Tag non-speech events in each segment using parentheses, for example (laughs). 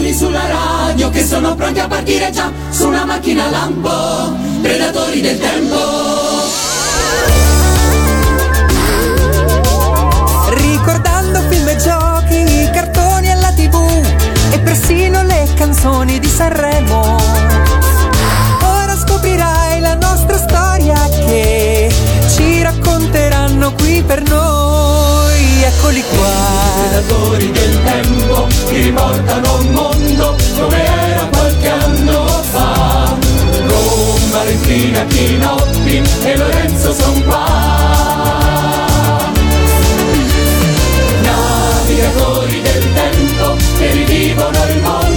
Eccomi sulla radio che sono pronti a partire già su una macchina lampo, predatori del tempo. Ricordando film e giochi, cartoni alla tv e persino le canzoni di Sanremo. Per noi. Eccoli qua. Predatori del tempo che riportano un mondo come era qualche anno fa. Con Valentina Chinotti e Lorenzo son qua. Navigatori del tempo che rivivono il mondo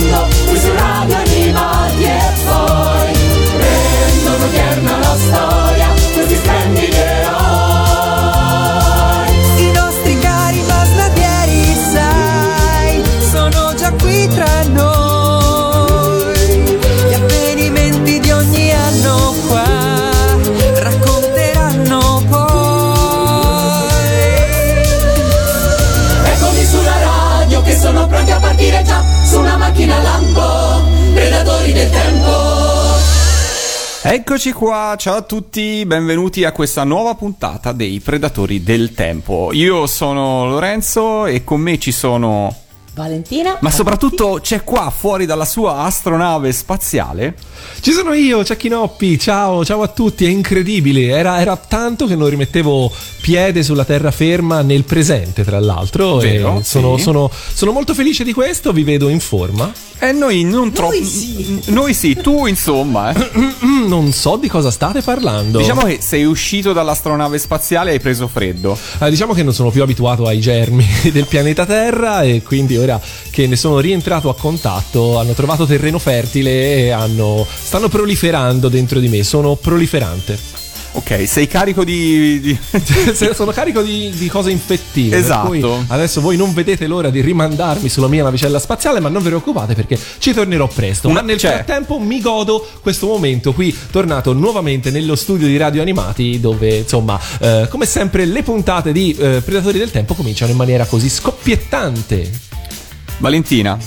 Eccoci qua, ciao a tutti, benvenuti a questa nuova puntata dei Predatori del Tempo. Io sono Lorenzo e con me ci sono... Valentina. Ma soprattutto c'è qua fuori dalla sua astronave spaziale Ci sono io, Ciacchinoppi, ciao, ciao a tutti, è incredibile, era, era tanto che non rimettevo piede sulla terraferma nel presente tra l'altro Vero, e sono, sì. sono- sono molto felice di questo, vi vedo in forma, e noi non troppo... sì. Noi sì, tu insomma. eh. (coughs) Non so di cosa state parlando. Diciamo che sei uscito dall'astronave spaziale e hai preso freddo. Eh, diciamo che non sono più abituato ai germi (laughs) del pianeta Terra e quindi ora che ne sono rientrato a contatto hanno trovato terreno fertile e hanno- stanno proliferando dentro di me, sono proliferante. Ok, sei carico di... di... (laughs) Sono carico di, di cose infettive. Esatto. Adesso voi non vedete l'ora di rimandarmi sulla mia navicella spaziale, ma non vi preoccupate perché ci tornerò presto. Una- ma nel cioè- frattempo mi godo questo momento qui, tornato nuovamente nello studio di Radio Animati, dove insomma, eh, come sempre, le puntate di eh, Predatori del Tempo cominciano in maniera così scoppiettante. Valentina,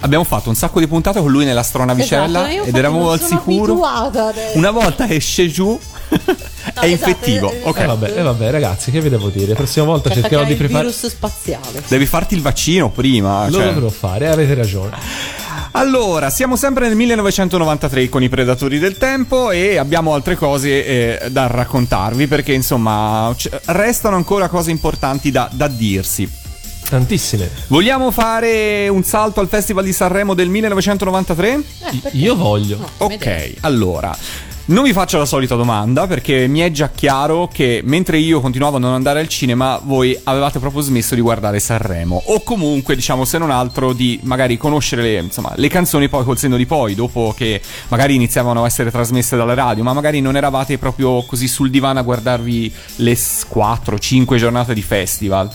abbiamo fatto un sacco di puntate con lui nell'astronavicella Esatto, ed eravamo al sicuro. Una volta esce giù (laughs) è esatto, infettivo. eh, Ok. E vabbè, e vabbè, ragazzi, che vi devo dire? La prossima volta Che cercherò di preparare. virus spaziale. Devi farti il vaccino prima. Lo cioè. dovrò fare, avete ragione. Allora, siamo sempre nel 1993 con i Predatori del Tempo e abbiamo altre cose eh, da raccontarvi perché insomma c- restano ancora cose importanti da, da dirsi. Tantissime. Vogliamo fare un salto al Festival di Sanremo del 1993? Eh? Io voglio. No. Ok, allora. Non vi faccio la solita domanda perché mi è già chiaro che mentre io continuavo a non andare al cinema, voi avevate proprio smesso di guardare Sanremo. O comunque, diciamo, se non altro, di magari conoscere le, insomma, le canzoni poi col senno di poi, dopo che magari iniziavano a essere trasmesse dalle radio, ma magari non eravate proprio così sul divano a guardarvi le 4-5 giornate di festival.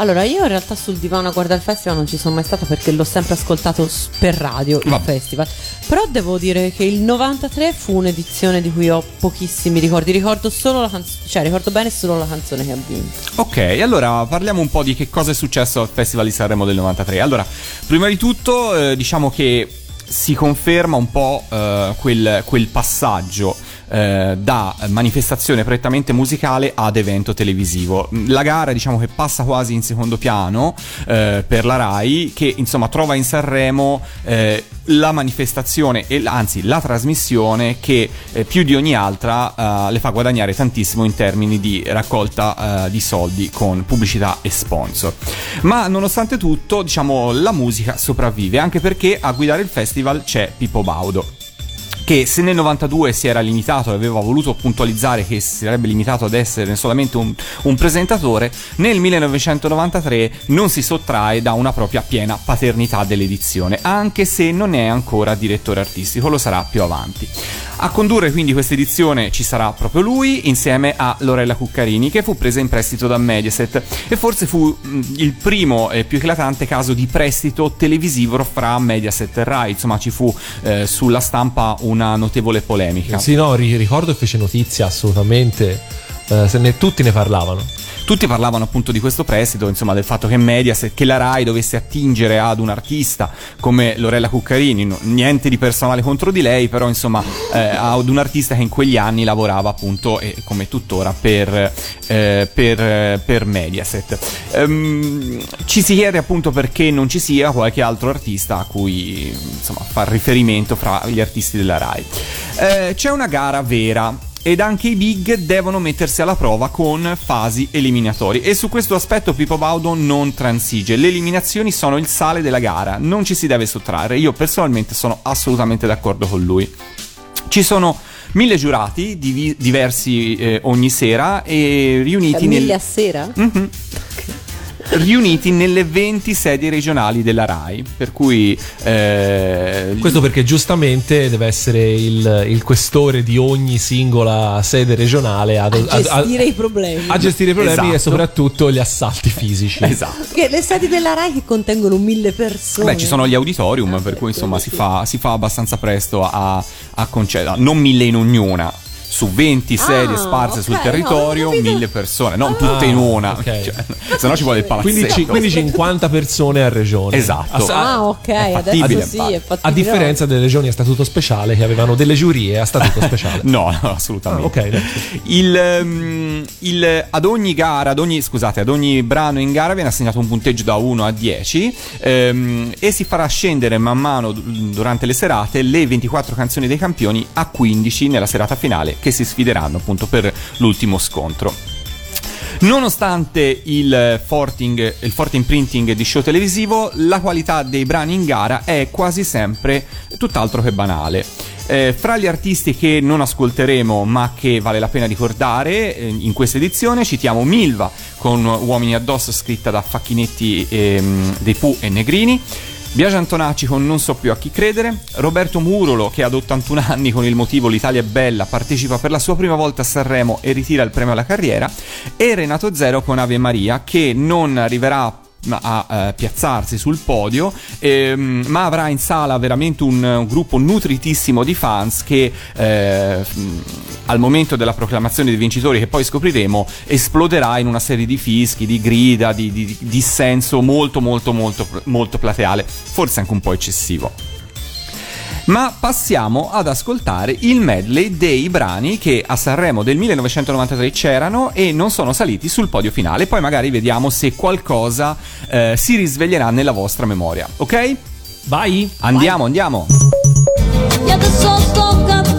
Allora, io in realtà sul divano a guardare il festival non ci sono mai stata perché l'ho sempre ascoltato per radio il Vabbè. festival. Però devo dire che il 93 fu un'edizione di cui ho pochissimi ricordi. Ricordo solo la canzone, cioè ricordo bene solo la canzone che ha vinto. Ok, allora parliamo un po' di che cosa è successo al Festival di Sanremo del 93. Allora, prima di tutto, eh, diciamo che si conferma un po' eh, quel, quel passaggio eh, da manifestazione prettamente musicale ad evento televisivo. La gara, diciamo che passa quasi in secondo piano eh, per la Rai, che insomma trova in Sanremo eh, la manifestazione, e, anzi la trasmissione che eh, più di ogni altra eh, le fa guadagnare tantissimo in termini di raccolta eh, di soldi con pubblicità e sponsor. Ma nonostante tutto, diciamo, la musica sopravvive, anche perché a guidare il festival c'è Pippo Baudo che se nel 92 si era limitato e aveva voluto puntualizzare che si sarebbe limitato ad essere solamente un, un presentatore, nel 1993 non si sottrae da una propria piena paternità dell'edizione, anche se non è ancora direttore artistico, lo sarà più avanti. A condurre quindi questa edizione ci sarà proprio lui, insieme a Lorella Cuccarini, che fu presa in prestito da Mediaset e forse fu mh, il primo e più eclatante caso di prestito televisivo fra Mediaset e Rai. Insomma, ci fu eh, sulla stampa una notevole polemica. Sì, no, ri- ricordo che fece notizia assolutamente. eh, se ne, tutti ne parlavano. Tutti parlavano appunto di questo prestito, insomma del fatto che Mediaset, che la RAI dovesse attingere ad un artista come Lorella Cuccarini, niente di personale contro di lei, però insomma eh, ad un artista che in quegli anni lavorava appunto e come tuttora per, eh, per, per Mediaset. Ehm, ci si chiede appunto perché non ci sia qualche altro artista a cui insomma far riferimento fra gli artisti della RAI. Eh, c'è una gara vera ed anche i big devono mettersi alla prova con fasi eliminatori. E su questo aspetto Pippo Baudo non transige. Le eliminazioni sono il sale della gara. Non ci si deve sottrarre. Io personalmente sono assolutamente d'accordo con lui. Ci sono mille giurati divi- diversi eh, ogni sera e riuniti Mille nel a sera? Mhm. Riuniti nelle 20 sedi regionali della RAI per cui eh, Questo perché giustamente deve essere il, il questore di ogni singola sede regionale ad- A ad- ad- gestire i problemi. a gestire i problemi Esatto. e soprattutto gli assalti fisici. esatto Che le sedi della RAI che contengono mille persone. Beh, ci sono gli auditorium, per cui insomma si fa, si fa abbastanza presto a, a concedere, non mille in ognuna. Su 20 sedie Ah, sparse sul ok, territorio, no, mille persone, non Ah, tutte in una, ok. cioè, se no ci vuole il palazzetto. Quindi, ci- quindi 50 persone a regione. Esatto. Ah, ok, È fattibile, adesso sì, è fattibile. A differenza delle regioni a statuto speciale che avevano delle giurie a statuto (laughs) speciale. No, no, assolutamente. Ah, ok, no. Il, ehm, il- ad ogni gara, ad ogni, scusate, ad ogni brano in gara viene assegnato un punteggio da 1 a 10 ehm, e si farà scendere man mano du- durante le serate le 24 canzoni dei campioni a 15 nella serata finale che si sfideranno appunto per l'ultimo scontro. Nonostante il, forting, il forte imprinting di show televisivo, la qualità dei brani in gara è quasi sempre tutt'altro che banale. Eh, fra gli artisti che non ascolteremo ma che vale la pena ricordare eh, in questa edizione citiamo Milva con Uomini addosso scritta da Facchinetti ehm, dei Pooh e Negrini Biagio Antonacci con Non so più a chi credere, Roberto Murolo che ad 81 anni con il motivo L'Italia è bella partecipa per la sua prima volta a Sanremo e ritira il premio alla carriera e Renato Zero con Ave Maria che non arriverà a eh, piazzarsi sul podio ehm, ma avrà in sala veramente un, un gruppo nutritissimo di fans che eh, al momento della proclamazione dei vincitori che poi scopriremo esploderà in una serie di fischi, di grida, di, di, di dissenso molto molto molto molto plateale forse anche un po' eccessivo ma passiamo ad ascoltare il medley dei brani che a Sanremo del 1993 c'erano e non sono saliti sul podio finale. Poi magari vediamo se qualcosa eh, si risveglierà nella vostra memoria. Ok? Vai! Andiamo, andiamo. E adesso sto cantando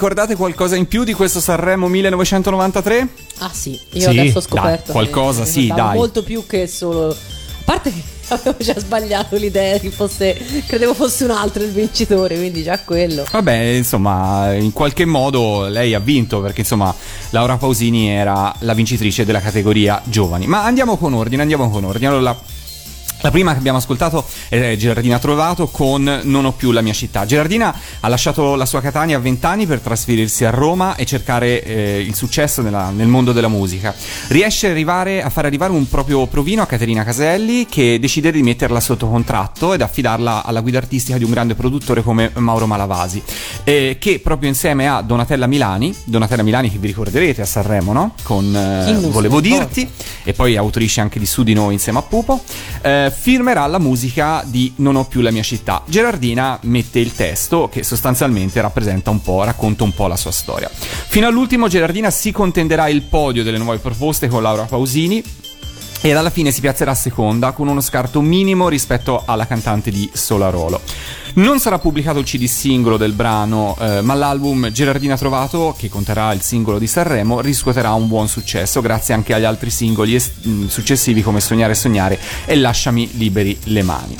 ricordate qualcosa in più di questo Sanremo 1993? Ah sì, io Sì, adesso ho dai, scoperto. qualcosa, che sì, dai. Molto più che solo. A parte che (laughs) avevo già sbagliato l'idea che fosse. Credevo fosse un altro il vincitore, quindi già quello. Vabbè, insomma, in qualche modo lei ha vinto perché insomma Laura Pausini era la vincitrice della categoria giovani. Ma andiamo con ordine, andiamo con ordine. Allora, la- la prima che abbiamo ascoltato è Gerardina Trovato con Non ho più la mia città. Gerardina ha lasciato la sua Catania a 20 anni per trasferirsi a Roma e cercare eh, il successo nella- nel mondo della musica. Riesce a, arrivare- a far arrivare un proprio provino a Caterina Caselli che decide di metterla sotto contratto ed affidarla alla guida artistica di un grande produttore come Mauro Malavasi, eh, che proprio insieme a Donatella Milani, Donatella Milani che vi ricorderete a Sanremo, no? Con eh, Volevo dirti e poi autrice anche di Su di noi insieme a Pupo, eh, firmerà la musica di Non ho più la mia città. Gerardina mette il testo che sostanzialmente rappresenta un po', racconta un po' la sua storia. Fino all'ultimo Gerardina si contenderà il podio delle nuove proposte con Laura Pausini. Ed alla fine si piazzerà seconda con uno scarto minimo rispetto alla cantante di Solarolo. Non sarà pubblicato il CD singolo del brano, eh, ma l'album Gerardina Trovato, che conterrà il singolo di Sanremo, riscuoterà un buon successo grazie anche agli altri singoli es- mh, successivi come Sognare e Sognare e Lasciami liberi le mani.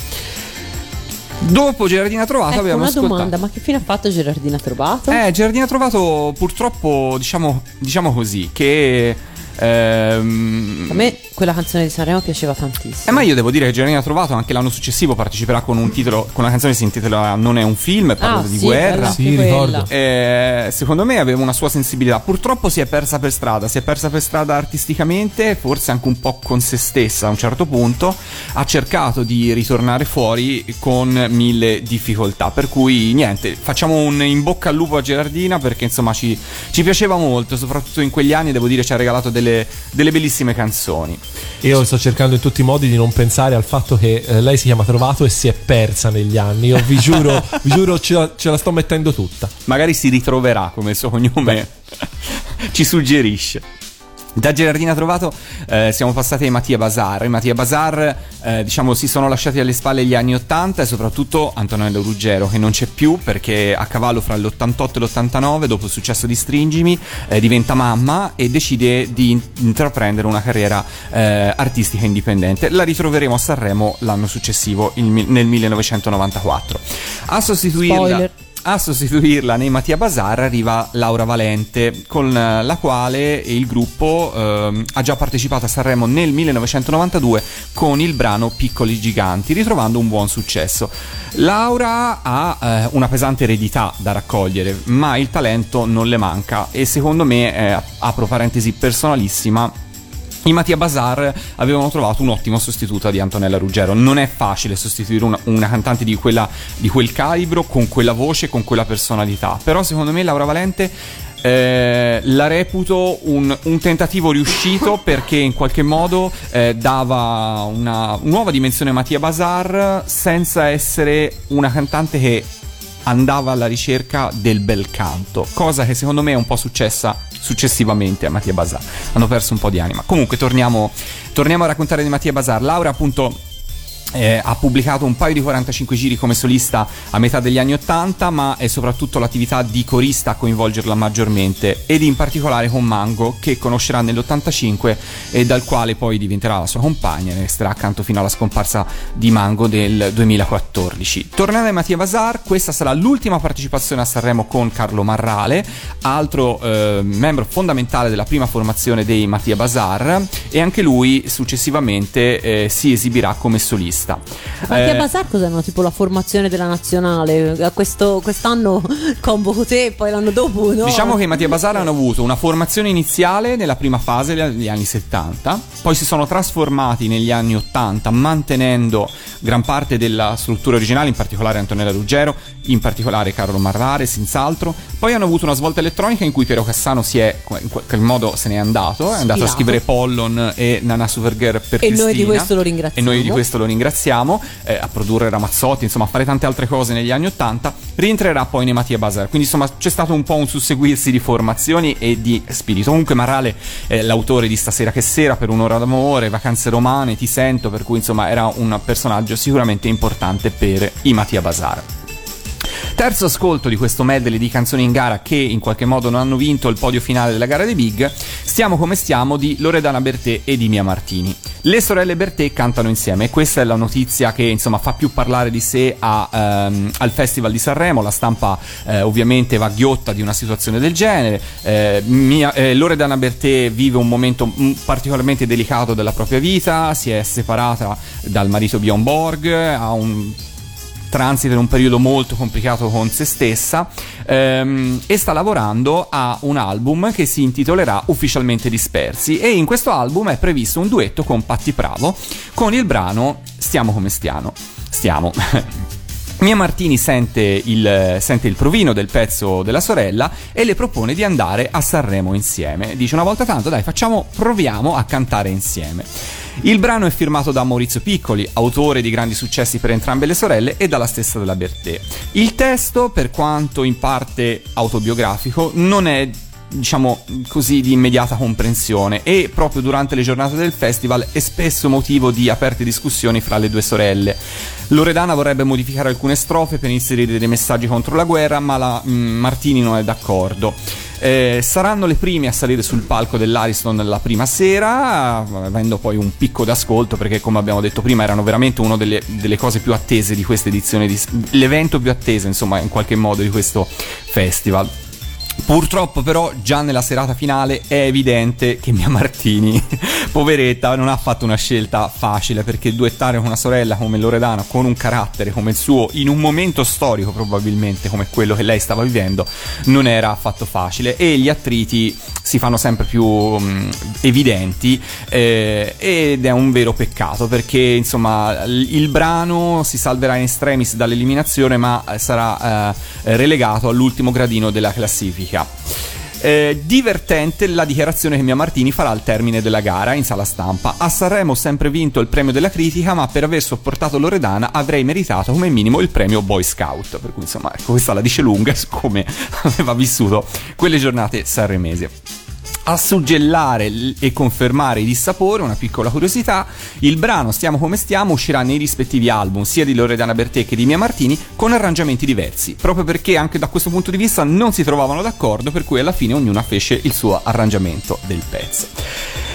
Dopo Gerardina Trovato Ecco, abbiamo una ascoltato... domanda, ma che fine ha fatto Gerardina Trovato? Eh, Gerardina Trovato purtroppo, diciamo, diciamo così, che... ehm, A me quella canzone di Sanremo piaceva tantissimo. eh, ma io devo dire che Gerardina Trovato anche l'anno successivo parteciperà con un titolo, con una canzone che si intitola Non è un film, parla Ah, di sì, guerra. Sì, ricordo. Eh, secondo me aveva una sua sensibilità. Purtroppo si è persa per strada. Si è persa per strada artisticamente, forse anche un po' con se stessa a un certo punto. Ha cercato di ritornare fuori con mille difficoltà. Per cui, niente, facciamo un in bocca al lupo a Gerardina perché insomma ci, ci piaceva molto. Soprattutto in quegli anni, devo dire, ci ha regalato delle, delle bellissime canzoni. Io sto cercando in tutti i modi di non pensare al fatto che eh, lei si chiama Trovato e si è persa negli anni. Io vi giuro, (laughs) vi giuro ce, la, ce la sto mettendo tutta. magari si ritroverà come il suo cognome ci suggerisce. Da Gerardina Trovato eh, siamo passati ai Mattia Bazar. I Mattia Bazar, eh, diciamo, si sono lasciati alle spalle gli anni 80 e soprattutto Antonello Ruggero, che non c'è più perché a cavallo fra l'88 e l'89, dopo il successo di Stringimi, eh, diventa mamma e decide di in- intraprendere una carriera eh, artistica indipendente. La ritroveremo a Sanremo l'anno successivo, il nel 1994. A sostituirla. Spoiler. A sostituirla nei Mattia Bazar arriva Laura Valente, con eh, la quale il gruppo ehm, ha già partecipato a Sanremo nel 1992 con il brano Piccoli Giganti, ritrovando un buon successo. Laura ha eh, una pesante eredità da raccogliere, ma il talento non le manca e secondo me, eh, apro parentesi personalissima, i Mattia Bazar avevano trovato un ottimo sostituto di Antonella Ruggero. Non è facile sostituire una, una cantante di, quella- di quel calibro, con quella voce, con quella personalità. Però secondo me Laura Valente eh, la reputo un, un tentativo riuscito (laughs) perché in qualche modo eh, dava una nuova dimensione a Mattia Bazar senza essere una cantante che andava alla ricerca del bel canto, cosa che secondo me è un po' successa successivamente a Mattia Bazar. Hanno perso un po' di anima. Comunque torniamo, torniamo a raccontare di Mattia Bazar. Laura appunto eh, ha pubblicato un paio di 45 giri come solista a metà degli anni 80, ma è soprattutto l'attività di corista a coinvolgerla maggiormente ed in particolare con Mango che conoscerà nell'85 e dal quale poi diventerà la sua compagna e resterà accanto fino alla scomparsa di Mango del 2014. Tornando a Mattia Bazar, questa sarà l'ultima partecipazione a Sanremo con Carlo Marrale, altro eh, membro fondamentale della prima formazione dei Mattia Bazar e anche lui successivamente eh, si esibirà come solista. Mattia Eh, Bazar cos'erano? Tipo la formazione della nazionale. A Questo, quest'anno (laughs) convoco te e poi l'anno dopo no. Diciamo che i Mattia Bazar hanno avuto una formazione iniziale nella prima fase degli anni 70, poi si sono trasformati negli anni 80 mantenendo gran parte della struttura originale, in particolare Antonella Ruggero, in particolare Carlo Marrare, senz'altro. Poi hanno avuto una svolta elettronica in cui Piero Cassano si è in qualche modo se n'è andato, è andato a Spirato. scrivere Pollon e Nana Supergirl per E noi di Cristina. questo lo ringraziamo. E noi di questo lo ringraziamo, eh, a produrre Ramazzotti, insomma a fare tante altre cose negli anni 80, rientrerà poi nei Mattia Bazar. Quindi insomma c'è stato un po' un susseguirsi di formazioni e di spirito. Comunque Marrale è l'autore di Stasera che sera, per un'ora d'amore, Vacanze romane, Ti sento, per cui insomma era un personaggio sicuramente importante per i Mattia Bazar. Terzo ascolto di questo medley di canzoni in gara che in qualche modo non hanno vinto il podio finale della gara dei Big, Stiamo come stiamo di Loredana Bertè e di Mia Martini. Le sorelle Bertè cantano insieme questa è la notizia che insomma fa più parlare di sé a, ehm, al Festival di Sanremo, la stampa eh, ovviamente va ghiotta di una situazione del genere, eh, Mia- eh, Loredana Bertè vive un momento mm, particolarmente delicato della propria vita, si è separata dal marito Bjorn Borg, ha un transita in un periodo molto complicato con se stessa ehm, e sta lavorando a un album che si intitolerà Ufficialmente Dispersi e in questo album è previsto un duetto con Patti Bravo con il brano Stiamo come stiamo. Stiamo. (laughs) Mia Martini sente il, sente il provino del pezzo della sorella e le propone di andare a Sanremo insieme. Dice una volta tanto, dai, facciamo, proviamo a cantare insieme. Il brano è firmato da Maurizio Piccoli, autore di grandi successi per entrambe le sorelle, e dalla stessa della Bertè. Il testo, per quanto in parte autobiografico, non è diciamo così di immediata comprensione e proprio durante le giornate del festival è spesso motivo di aperte discussioni fra le due sorelle. Loredana vorrebbe modificare alcune strofe per inserire dei messaggi contro la guerra, ma la mm, Martini non è d'accordo. Eh, saranno le prime a salire sul palco dell'Ariston la prima sera, avendo poi un picco d'ascolto, perché come abbiamo detto prima erano veramente una delle, delle cose più attese di questa edizione, di, l'evento più atteso insomma in qualche modo di questo festival. Purtroppo però già nella serata finale è evidente che Mia Martini, (laughs) poveretta, non ha fatto una scelta facile perché duettare con una sorella come Loredana, con un carattere come il suo, in un momento storico probabilmente come quello che lei stava vivendo, non era affatto facile e gli attriti si fanno sempre più mh, evidenti eh, ed è un vero peccato perché insomma il, brano si salverà in extremis dall'eliminazione ma sarà eh, relegato all'ultimo gradino della classifica. Eh, divertente la dichiarazione che Mia Martini farà al termine della gara in sala stampa. A Sanremo ho sempre vinto il premio della critica, ma per aver sopportato Loredana avrei meritato come minimo il premio Boy Scout. Per cui insomma, ecco, questa la dice lunga su come (laughs) aveva vissuto quelle giornate sanremesi. A suggellare e confermare i dissapori, una piccola curiosità, il brano Stiamo come stiamo uscirà nei rispettivi album sia di Loredana Bertè che di Mia Martini con arrangiamenti diversi, proprio perché anche da questo punto di vista non si trovavano d'accordo, per cui alla fine ognuna fece il suo arrangiamento del pezzo.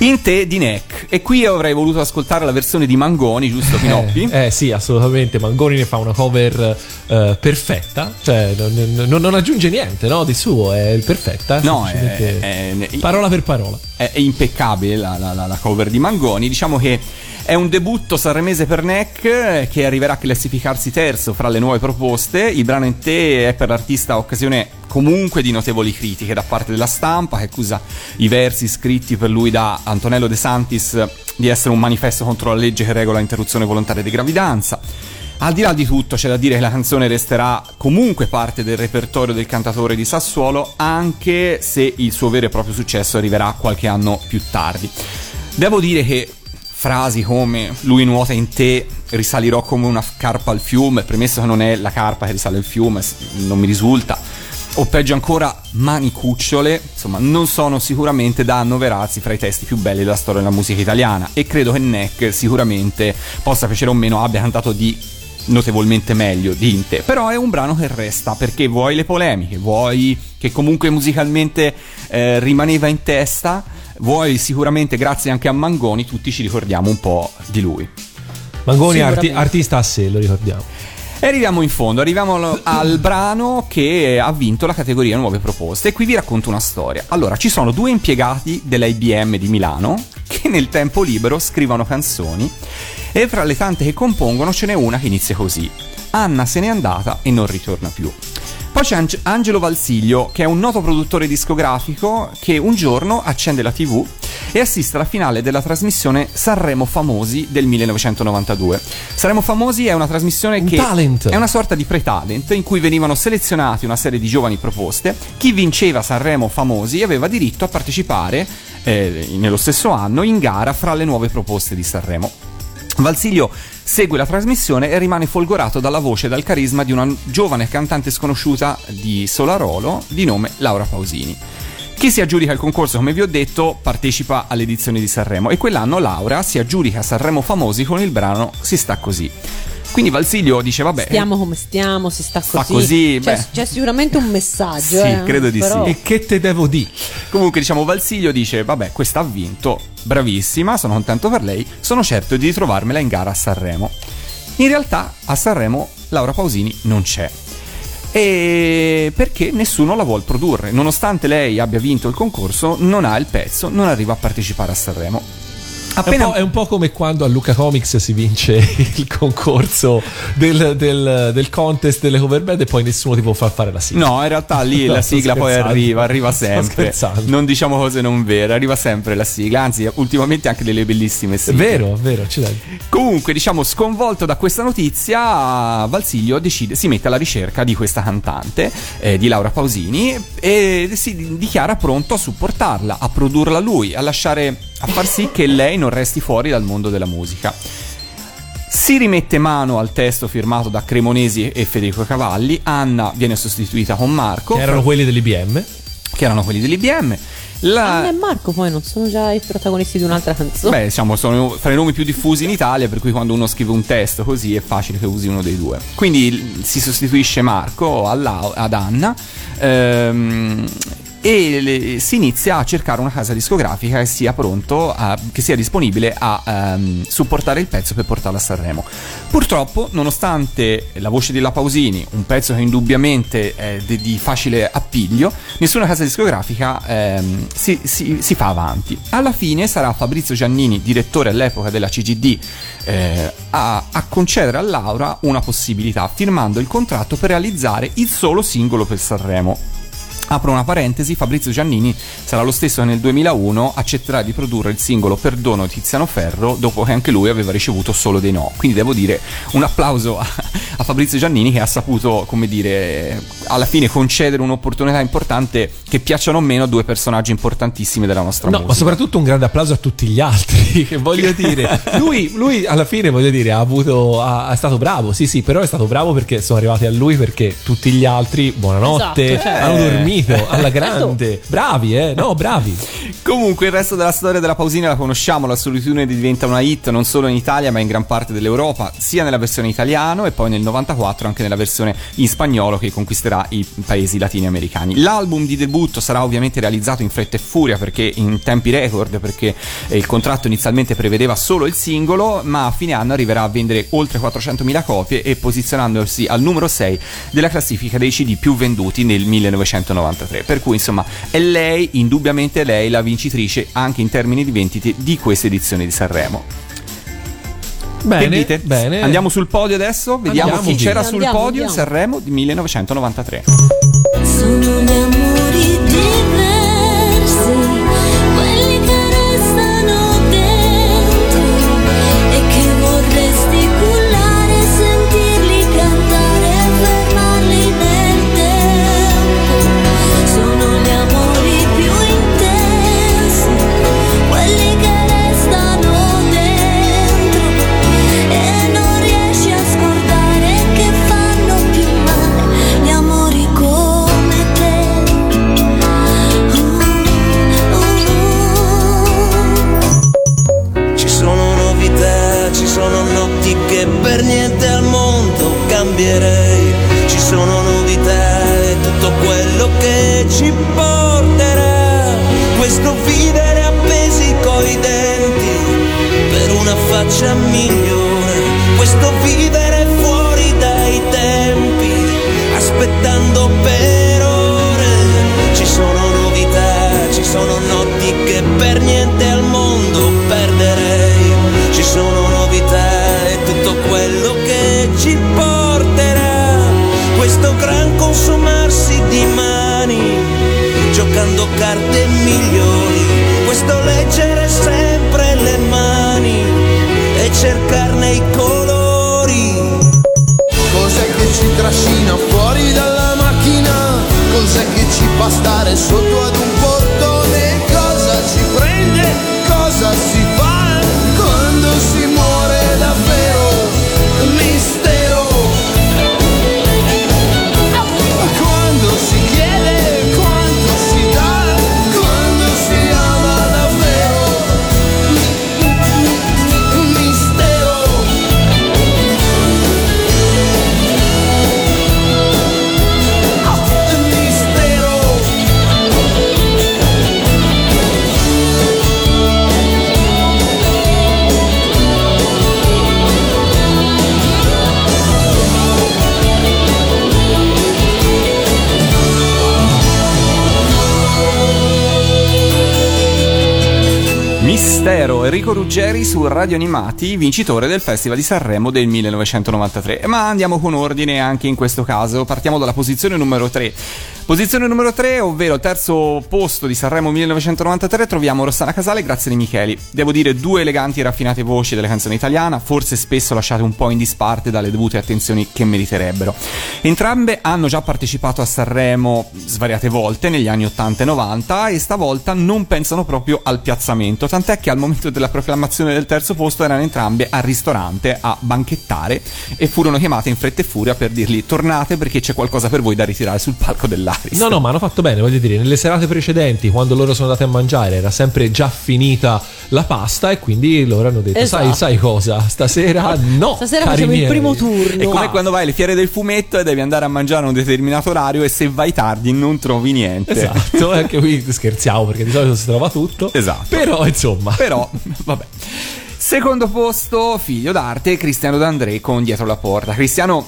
In te di Neck. E qui avrei voluto ascoltare la versione di Mangoni, giusto Pinoppi? Eh, eh, sì, assolutamente. Mangoni ne fa una cover eh, perfetta, cioè non, non- non aggiunge niente no, di suo, è perfetta. No, è- è- parola per parola. È, è impeccabile la, la- la- cover di Mangoni. Diciamo che è un debutto sanremese per Neck eh, che arriverà a classificarsi terzo fra le nuove proposte. Il brano in te è per l'artista occasione comunque di notevoli critiche da parte della stampa che accusa i versi scritti per lui da Antonello De Santis di essere un manifesto contro la legge che regola l'interruzione volontaria di gravidanza. Al di là di tutto c'è da dire che la canzone resterà comunque parte del repertorio del cantatore di Sassuolo anche se il suo vero e proprio successo arriverà qualche anno più tardi. Devo dire che frasi come lui nuota in te, risalirò come una carpa al fiume, premesso che non è la carpa che risale al fiume, non mi risulta, o peggio ancora mani cucciole, insomma non sono sicuramente da annoverarsi fra i testi più belli della storia della musica italiana e credo che Neck sicuramente possa piacere o meno abbia cantato di notevolmente meglio di In te però è un brano che resta perché vuoi le polemiche vuoi che comunque musicalmente eh, rimaneva in testa vuoi sicuramente grazie anche a Mangoni tutti ci ricordiamo un po' di lui Mangoni arti- artista a sé, lo ricordiamo. e arriviamo in fondo, arriviamo al, al brano che ha vinto la categoria Nuove Proposte e qui vi racconto una storia. Allora, ci sono due impiegati dell'IBM di Milano che nel tempo libero scrivono canzoni e fra le tante che compongono ce n'è una che inizia così. Anna se n'è andata e non ritorna più. Poi c'è Ange- Angelo Valsiglio, che è un noto produttore discografico che un giorno accende la TV e assiste alla finale della trasmissione Sanremo Famosi del 1992. Sanremo Famosi è una trasmissione Un che talent. è una sorta di pre-talent in cui venivano selezionati una serie di giovani proposte. Chi vinceva Sanremo Famosi aveva diritto a partecipare eh, nello stesso anno in gara fra le nuove proposte di Sanremo. Valsilio segue la trasmissione e rimane folgorato dalla voce e dal carisma di una giovane cantante sconosciuta di Solarolo di nome Laura Pausini. Chi si aggiudica il concorso, come vi ho detto, partecipa all'edizione di Sanremo e quell'anno Laura si aggiudica Sanremo Famosi con il brano Si sta così. Quindi Valsilio dice, vabbè, Stiamo come stiamo, si sta Sta così. così, C'è, beh. c'è sicuramente un messaggio. Sì, eh, credo di però- sì. E che te devo dire? Comunque, diciamo, Valsilio dice: Vabbè, questa ha vinto, bravissima, sono contento per lei. Sono certo di ritrovarmela in gara a Sanremo. In realtà, a Sanremo Laura Pausini non c'è. E perché nessuno la vuole produrre. Nonostante lei abbia vinto il concorso, non ha il pezzo, non arriva a partecipare a Sanremo. È un, po', è un po' come quando a Luca Comics si vince (laughs) il concorso del, del- del contest delle cover band e poi nessuno ti può far fare la sigla. No, in realtà lì (laughs) No, la sigla poi arriva, arriva sempre. Non diciamo cose non vere, arriva sempre la sigla. Anzi, ultimamente anche delle bellissime sigle. vero, vero, accidenti. Comunque, diciamo, sconvolto da questa notizia, Valsilio decide, si mette alla ricerca di questa cantante, eh, di Laura Pausini, e si dichiara pronto a supportarla, a produrla lui, a lasciare, a far sì che lei non resti fuori dal mondo della musica. Si rimette mano al testo firmato da Cremonesi e Federico Cavalli. Anna viene sostituita con Marco, Che erano quelli dell'IBM. che erano quelli dell'IBM. La- Anna e Marco poi non sono già i protagonisti di un'altra canzone. Beh, diciamo, sono fra i nomi più diffusi in Italia, per cui quando uno scrive un testo così è facile che usi uno dei due. Quindi si sostituisce Marco alla- ad Anna ehm, e le- si inizia a cercare una casa discografica che sia pronto, a- che sia disponibile a ehm, supportare il pezzo per portarlo a Sanremo. Purtroppo, nonostante la voce di La Pausini, un pezzo che indubbiamente è de- di facile appiglio, nessuna casa discografica ehm, si, si- si fa avanti. Alla fine sarà Fabrizio Giannini, direttore all'epoca della CGD, eh, a, a concedere a Laura una possibilità, firmando il contratto per realizzare il solo singolo per Sanremo. Apro una parentesi, Fabrizio Giannini sarà lo stesso che nel 2001 accetterà di produrre il singolo Perdono di Tiziano Ferro dopo che anche lui aveva ricevuto solo dei no. Quindi devo dire un applauso a, a Fabrizio Giannini che ha saputo, come dire, alla fine concedere un'opportunità importante che piacciono o meno a due personaggi importantissimi della nostra No, musica. ma soprattutto un grande applauso a tutti gli altri. (laughs) Che voglio dire, lui, lui alla fine, voglio dire, ha avuto. Ha, è stato bravo, sì, sì, però è stato bravo perché sono arrivati a lui perché tutti gli altri, buonanotte, Esatto, cioè- hanno dormito alla Certo. grande. Bravi, eh? No, bravi. (laughs) Comunque il resto della storia della Pausina la conosciamo, la solitudine diventa una hit non solo in Italia ma in gran parte dell'Europa, sia nella versione italiano e poi nel 94 anche nella versione in spagnolo che conquisterà i paesi latinoamericani. L'album di debutto sarà ovviamente realizzato in fretta e furia perché in tempi record perché eh, il contratto inizialmente prevedeva solo il singolo ma a fine anno arriverà a vendere oltre 400.000 copie e posizionandosi al numero 6 della classifica dei CD più venduti nel 1993. Per cui insomma è lei, indubbiamente lei, la vincitrice anche in termini di vendite di questa edizione di Sanremo. Bene, che dite? bene. Andiamo sul podio adesso? Vediamo Andiamo, chi via. c'era sul podio andiamo. Sanremo di 1993. Sono gli amori diversi, faccia migliore. Questo vivere fuori dai tempi, aspettando per ore. Ci sono novità, ci sono notti che per niente al mondo perderei. Ci sono novità e tutto quello che ci porterà. Questo gran consumarsi di mani, giocando carte migliori. carne e i colori. Cos'è che ci trascina fuori dalla macchina? Cos'è che ci fa stare sotto ad un portone? Enrico Ruggeri su Radio Animati, vincitore del Festival di Sanremo del 1993. Ma andiamo con ordine anche in questo caso. Partiamo dalla posizione numero 3. Posizione numero 3, ovvero terzo posto di Sanremo 1993, troviamo Rossana Casale e Grazia Di Micheli. Devo dire due eleganti e raffinate voci delle canzoni italiana, forse spesso lasciate un po' in disparte dalle dovute attenzioni che meriterebbero. Entrambe hanno già partecipato a Sanremo svariate volte negli anni 80 e 90 e stavolta non pensano proprio al piazzamento, tant'è che al momento della proclamazione del terzo posto erano entrambe al ristorante a banchettare e furono chiamate in fretta e furia per dirgli tornate perché c'è qualcosa per voi da ritirare sul palco dell'Aris. No, no, ma hanno fatto bene, voglio dire, nelle serate precedenti, quando loro sono andati a mangiare, era sempre già finita la pasta e quindi loro hanno detto, sai, Esatto. sai cosa, stasera no. Stasera facciamo il miei." primo È turno. come quando vai alle fiere del fumetto e devi andare a mangiare a un determinato orario e se vai tardi non trovi niente. Esatto, anche qui scherziamo perché di solito si trova tutto. Esatto. Però, insomma. Però, vabbè. Secondo posto, figlio d'arte, Cristiano D'André con Dietro la porta. Cristiano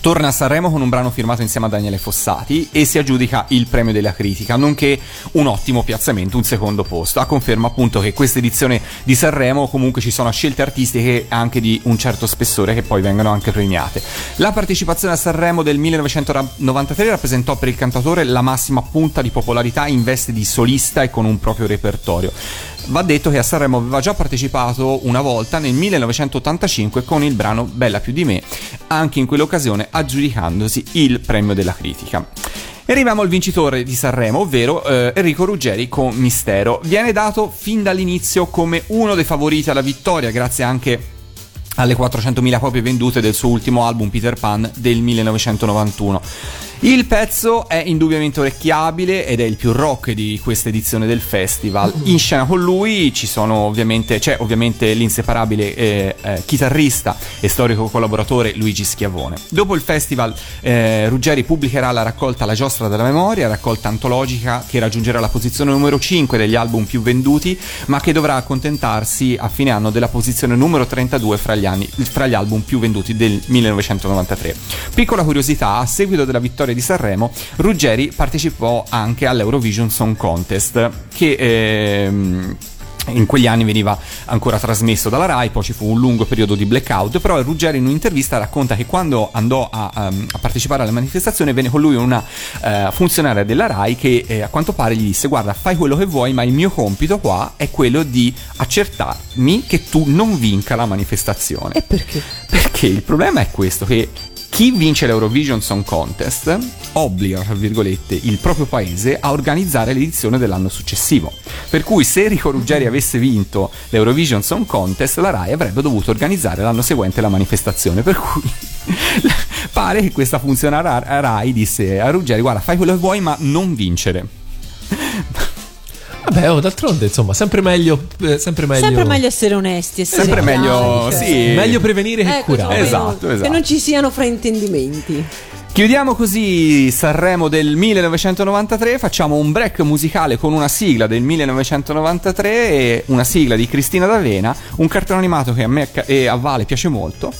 torna a Sanremo con un brano firmato insieme a Daniele Fossati e si aggiudica il premio della critica, nonché un ottimo piazzamento, un secondo posto. A conferma appunto che questa edizione di Sanremo comunque ci sono scelte artistiche anche di un certo spessore che poi vengono anche premiate. La partecipazione a Sanremo del 1993 rappresentò per il cantatore la massima punta di popolarità in veste di solista e con un proprio repertorio. Va detto che a Sanremo aveva già partecipato una volta nel 1985 con il brano Bella più di me, anche in quell'occasione aggiudicandosi il premio della critica. E arriviamo al vincitore di Sanremo, ovvero eh, Enrico Ruggeri con Mistero. Viene dato fin dall'inizio come uno dei favoriti alla vittoria, grazie anche alle 400.000 copie vendute del suo ultimo album Peter Pan del 1991. Il pezzo è indubbiamente orecchiabile ed è il più rock di questa edizione del festival. In scena con lui ci sono ovviamente, c'è ovviamente l'inseparabile eh, eh, chitarrista e storico collaboratore Luigi Schiavone. Dopo il festival eh, Ruggeri pubblicherà la raccolta La giostra della memoria, raccolta antologica che raggiungerà la posizione numero 5 degli album più venduti, ma che dovrà accontentarsi a fine anno della posizione numero 32 fra gli, anni, fra gli album più venduti del 1993. Piccola curiosità, a seguito della vittoria di Sanremo, Ruggeri partecipò anche all'Eurovision Song Contest, che ehm, in quegli anni veniva ancora trasmesso dalla Rai, poi ci fu un lungo periodo di blackout, però Ruggeri in un'intervista racconta che quando andò a, ehm, a partecipare alla manifestazione venne con lui una eh, funzionaria della Rai che eh, a quanto pare gli disse guarda fai quello che vuoi ma il mio compito qua è quello di accertarmi che tu non vinca la manifestazione. E perché? Perché il problema è questo, che chi vince l'Eurovision Song Contest obbliga, tra virgolette, il proprio paese a organizzare l'edizione dell'anno successivo. Per cui se Enrico Ruggeri avesse vinto l'Eurovision Song Contest, la RAI avrebbe dovuto organizzare l'anno seguente la manifestazione. Per cui (laughs) pare che questa funzionaria RAI disse a Ruggeri, guarda, fai quello che vuoi ma non vincere. Vabbè, oh, d'altronde, insomma, sempre meglio. eh, sempre meglio. Sempre meglio essere onesti. Essere Sempre chiari, meglio, cioè. sì. Meglio prevenire che Ecco, curare. cioè, Esatto, Che esatto. non ci siano fraintendimenti. Chiudiamo così Sanremo del 1993, facciamo un break musicale con una sigla del 1993 e una sigla di Cristina D'Avena, un cartone animato che a me e a Vale piace molto.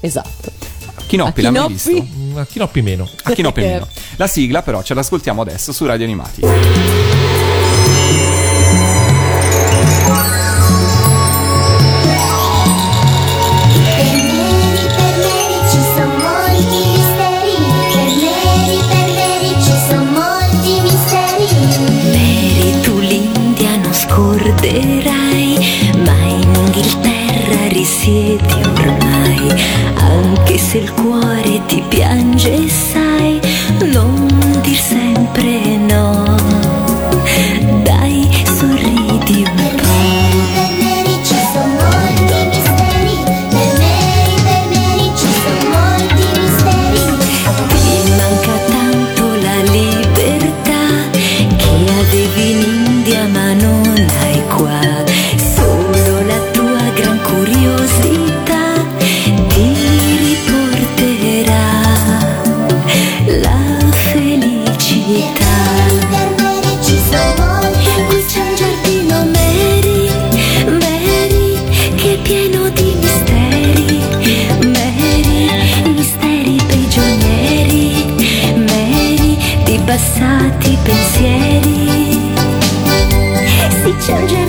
Esatto. Chinoppi A l'ha mai visto? A Chinoppi meno. A Chinoppi (laughs) meno. La sigla però ce l'ascoltiamo adesso su Radio Animati. Ti piange, sai, non dir sempre no. 坚决。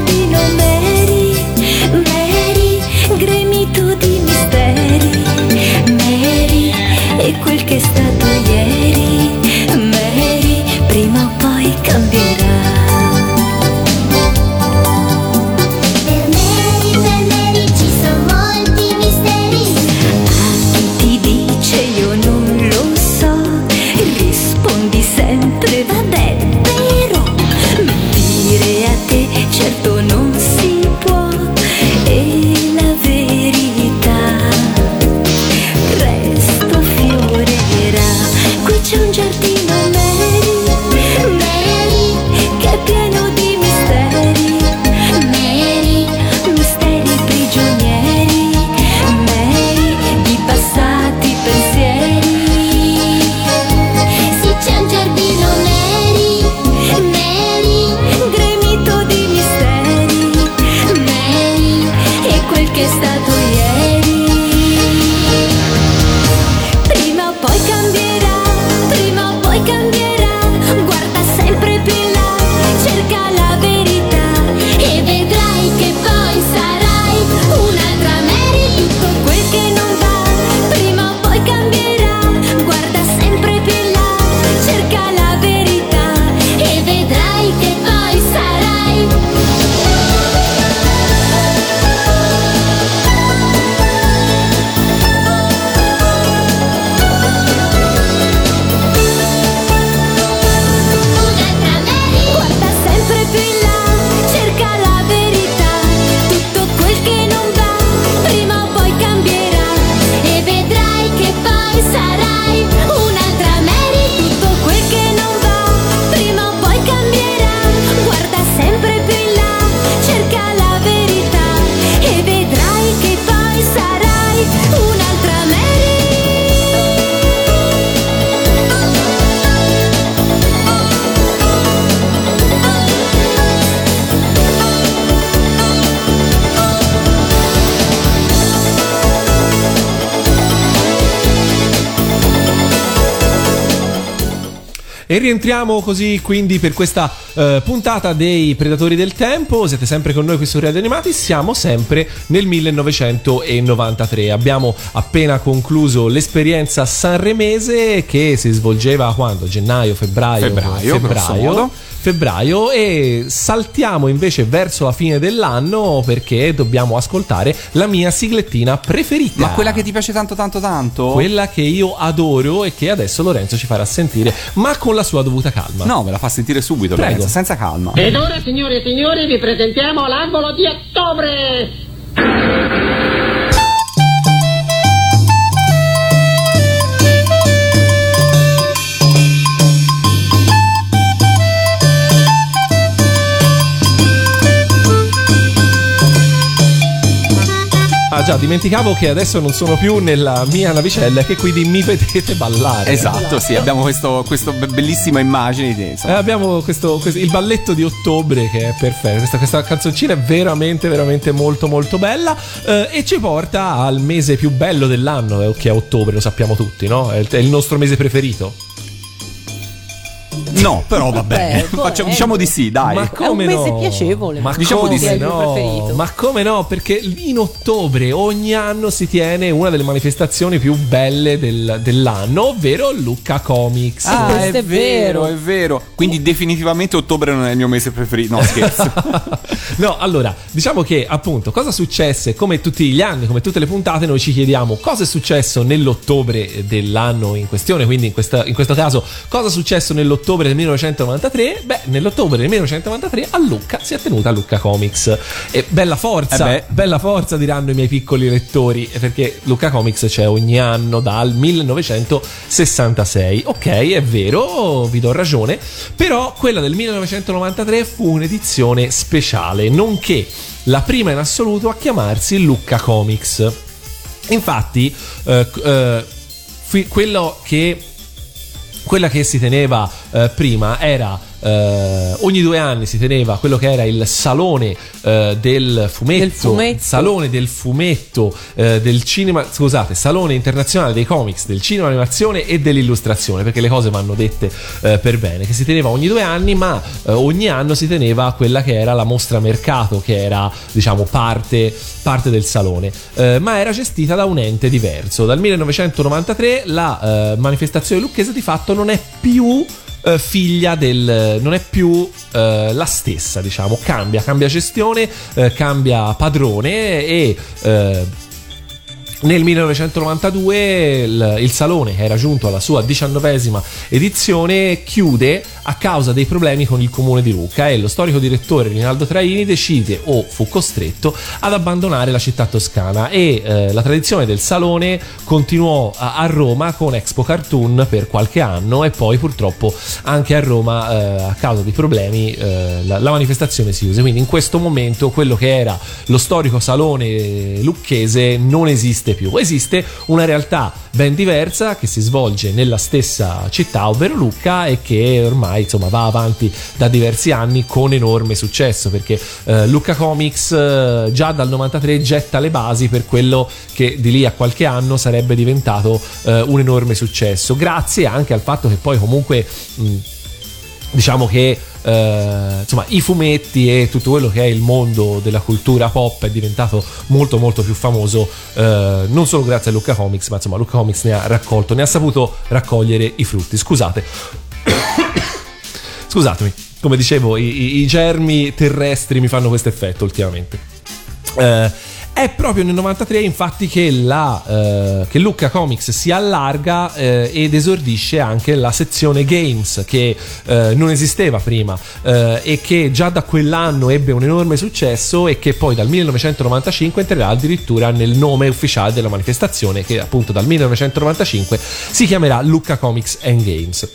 E rientriamo così quindi per questa eh, puntata dei Predatori del Tempo. Siete sempre con noi qui su Radio Animati. Siamo sempre nel 1993. Abbiamo appena concluso l'esperienza sanremese che si svolgeva quando? Gennaio, febbraio, Febbraio, modo. Febbraio e saltiamo invece verso la fine dell'anno perché dobbiamo ascoltare la mia siglettina preferita. Ma quella che ti piace tanto tanto tanto? Quella che io adoro e che adesso Lorenzo ci farà sentire, ma con la sua dovuta calma. No, me la fa sentire subito, Prego. Lorenzo, senza calma. Ed ora, signore e signori, vi presentiamo l'angolo di ottobre! Ah già, dimenticavo che adesso non sono più nella mia navicella e che quindi mi vedete ballare. Esatto, sì, abbiamo questo, questo be- bellissima immagine di Eh, abbiamo questo, questo- il balletto di ottobre che è perfetto. Questa, questa canzoncina è veramente, veramente molto, molto bella. eh, e ci porta al mese più bello dell'anno, eh, che è ottobre, lo sappiamo tutti, no? È il, è il nostro mese preferito. No, però va bene. (laughs) Beh, Facciamo- eh. diciamo di sì, dai. Ma È un come mese no? piacevole. Ma Diciamo come di sì. No? preferito. Ma come no? Perché in ottobre ogni anno si tiene una delle manifestazioni più belle del- dell'anno, ovvero Lucca Comics. Ah, questo è, è vero, vero. è vero. Quindi definitivamente ottobre non è il mio mese preferito. No, scherzo. (laughs) No, allora, diciamo che appunto cosa successe, come tutti gli anni, come tutte le puntate, noi ci chiediamo cosa è successo nell'ottobre dell'anno in questione, quindi in, questa- in questo caso cosa è successo nell'ottobre del 1993? Beh, nell'ottobre del 1993 a Lucca si è tenuta Lucca Comics. E bella forza, Eh bella forza diranno i miei piccoli lettori, perché Lucca Comics c'è ogni anno dal 1966. Ok, è vero, vi do ragione, però quella del 1993 fu un'edizione speciale, nonché la prima in assoluto a chiamarsi Lucca Comics. Infatti, eh, eh, quello che quella che si teneva eh, prima era eh, ogni due anni si teneva quello che era il salone eh, del fumetto, Del fumetto. salone del fumetto eh, del cinema scusate salone internazionale dei comics del cinema animazione e dell'illustrazione perché le cose vanno dette eh, per bene che si teneva ogni due anni ma eh, ogni anno si teneva quella che era la mostra mercato che era diciamo parte, parte del salone. Eh, ma era gestita da un ente diverso. Dal 1993 la manifestazione lucchese di fatto non è più eh, figlia del non è più eh, la stessa diciamo. Cambia cambia gestione eh, cambia padrone e eh, nel 1992 il, il salone, che era giunto alla sua diciannovesima edizione, chiude a causa dei problemi con il comune di Lucca e lo storico direttore Rinaldo Traini decide, o fu costretto, ad abbandonare la città toscana e eh, la tradizione del salone continuò a, a Roma con Expo Cartoon per qualche anno e poi purtroppo anche a Roma eh, a causa di problemi eh, la, la manifestazione si chiuse. Quindi in questo momento quello che era lo storico salone lucchese non esiste più. Esiste una realtà ben diversa che si svolge nella stessa città, ovvero Lucca, e che ormai insomma va avanti da diversi anni con enorme successo perché eh, Lucca Comics eh, già dal 93 getta le basi per quello che di lì a qualche anno sarebbe diventato eh, un enorme successo, grazie anche al fatto che poi comunque mh, diciamo che eh, insomma i fumetti e tutto quello che è il mondo della cultura pop è diventato molto molto più famoso eh, non solo grazie a Luca Comics ma insomma Luca Comics ne ha raccolto ne ha saputo raccogliere i frutti. Scusate scusatemi come dicevo i, i- germi terrestri mi fanno questo effetto ultimamente eh, è proprio nel 93 infatti che, la, eh, che Lucca Comics si allarga eh, ed esordisce anche la sezione games che eh, non esisteva prima eh, e che già da quell'anno ebbe un enorme successo e che poi dal 1995 entrerà addirittura nel nome ufficiale della manifestazione che appunto dal 1995 si chiamerà Lucca Comics and Games.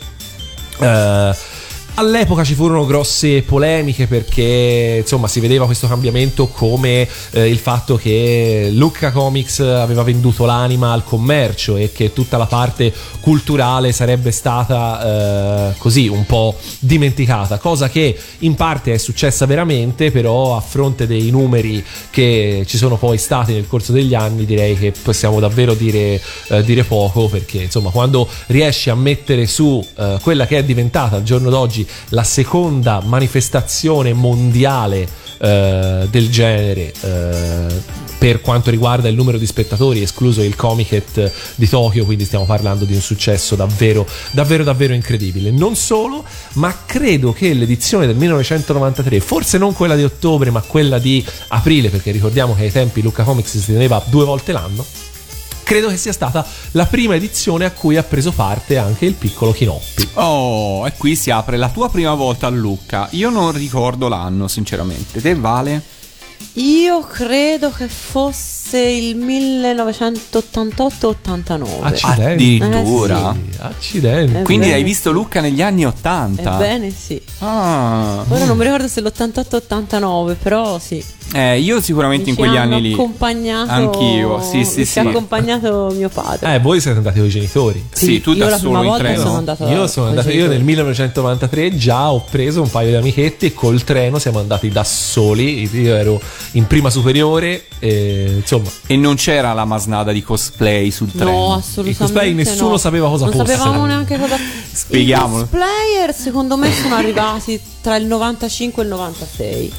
All'epoca ci furono grosse polemiche perché insomma si vedeva questo cambiamento come eh, il fatto che Lucca Comics aveva venduto l'anima al commercio e che tutta la parte culturale sarebbe stata eh, così un po' dimenticata, cosa che in parte è successa veramente, però a fronte dei numeri che ci sono poi stati nel corso degli anni direi che possiamo davvero dire, eh, dire poco perché insomma quando riesci a mettere su eh, quella che è diventata al giorno d'oggi la seconda manifestazione mondiale eh, del genere eh, per quanto riguarda il numero di spettatori, escluso il Comiket di Tokyo, quindi stiamo parlando di un successo davvero, davvero, davvero incredibile. Non solo, ma credo che l'edizione del 1993, forse non quella di ottobre, ma quella di aprile, perché ricordiamo che ai tempi Luca Comics si teneva due volte l'anno, credo che sia stata la prima edizione a cui ha preso parte anche il piccolo Chinoppi. Oh, e qui si apre la tua prima volta a Lucca. Io non ricordo l'anno, sinceramente. Te vale? Io credo che fosse il 1988-89. Accidenti. Addirittura. Sì, accidenti. Eh, Quindi Ebbene. hai visto Lucca negli anni 80? Ebbene sì. Ah. Ora non mi ricordo se l'88-89, però sì. Eh, io sicuramente Mi in quegli anni lì. accompagnato Anch'io, sì, sì, mi sì. ci ha accompagnato mio padre. Eh, voi siete andati con i genitori. Sì, tu io da solo in treno. sono andato Io sono andato io nel genitori. 1993 già ho preso un paio di amichetti e col treno siamo andati da soli. Io ero in prima superiore e insomma, E non c'era la masnada di cosplay sul treno. No, assolutamente. Il cosplay nessuno no. sapeva cosa non fosse. sapevamo neanche cosa. (laughs) Spieghiamolo. I cosplayer, secondo me, sono arrivati tra il 95 e il 96.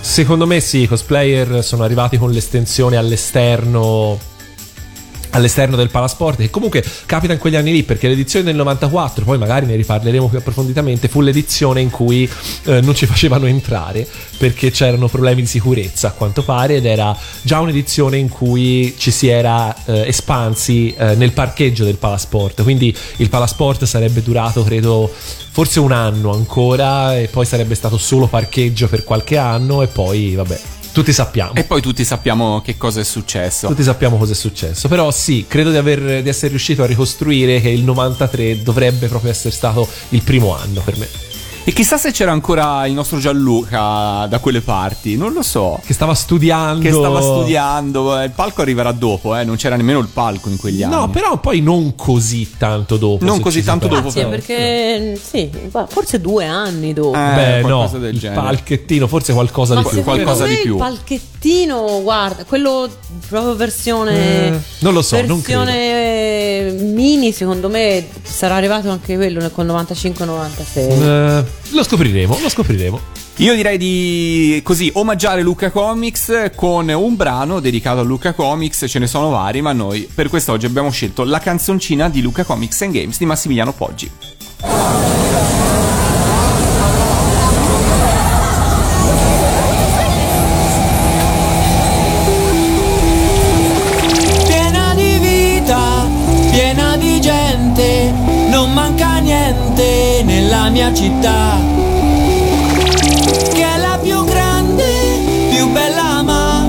secondo me sì, i cosplayer sono arrivati con l'estensione all'esterno all'esterno del Palasport che comunque capita in quegli anni lì perché l'edizione del 94 poi magari ne riparleremo più approfonditamente fu l'edizione in cui eh, non ci (laughs) facevano entrare perché c'erano problemi di sicurezza a quanto pare ed era già un'edizione in cui ci si era eh, espansi eh, nel parcheggio del Palasport. Quindi il Palasport sarebbe durato credo forse un anno ancora e poi sarebbe stato solo parcheggio per qualche anno e poi vabbè tutti sappiamo E poi tutti sappiamo che cosa è successo. tutti sappiamo cosa è successo, però sì, credo di, aver, di essere riuscito a ricostruire che il 93 dovrebbe proprio essere stato il primo anno per me. E chissà se c'era ancora il nostro Gianluca da quelle parti, non lo so. Che stava studiando. Che stava studiando, eh, il palco arriverà dopo, eh, non c'era nemmeno il palco in quegli anni. No, però poi non così tanto dopo. Non così tanto dopo, Sì, però. perché sì, forse due anni dopo. Eh, Beh, no, qualcosa del il genere. palchettino, forse qualcosa Ma di più. qualcosa di più. il palchettino, guarda, quello proprio versione. Eh, non lo so, non versione mini, secondo me sarà arrivato anche quello nel col 95-96. Eh, lo scopriremo, lo scopriremo. Io direi di così omaggiare Luca Comics con un brano dedicato a Luca Comics, ce ne sono vari, ma noi per quest'oggi abbiamo scelto la canzoncina di Luca Comics and Games di Massimiliano Poggi. piena di vita, piena di gente, non manca niente nella mia città. Che è la più grande, più bella ma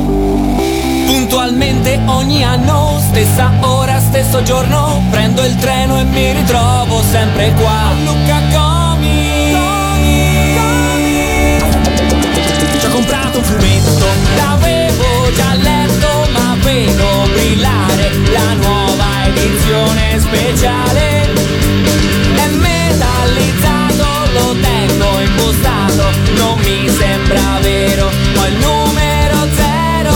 puntualmente ogni anno, stessa ora, stesso giorno, prendo il treno e mi ritrovo sempre qua. Luca Comi. Ci ho comprato un fumetto, l'avevo già letto, ma vedo brillare la nuova edizione speciale. È metallizzato, lo tengo impostato, non mi sembra vero, ho il numero zero.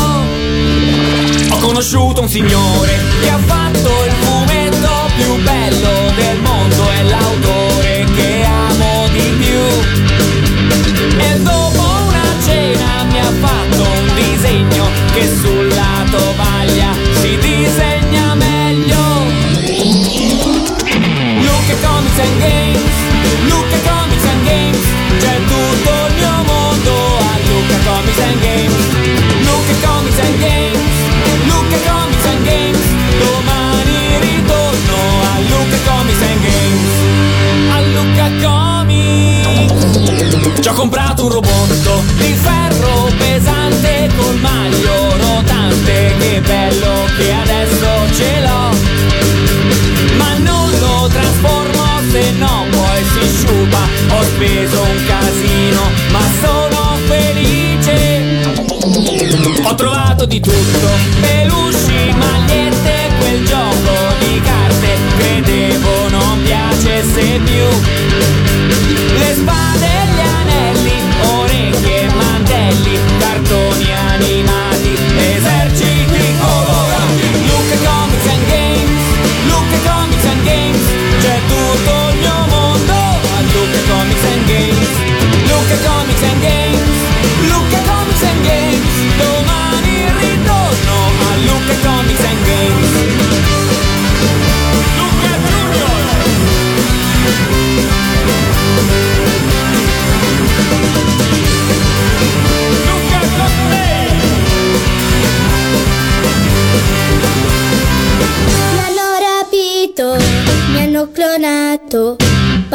Ho conosciuto un signore che ha fatto il fumetto più bello del mondo, è l'autore che amo di più. E dopo una cena mi ha fatto un disegno che sulla Luca Comics and Games, domani ritorno a Luca Comics and Games, a Luca Comics. Ci ho comprato un robotto di ferro pesante col maglio rotante, che bello che adesso ce l'ho, ma non lo trasformo se no poi si sciupa, ho speso un casino, ma solo di tutto, pelushi, magliette, quel gioco di carte, credevo non piacesse più. Le spade,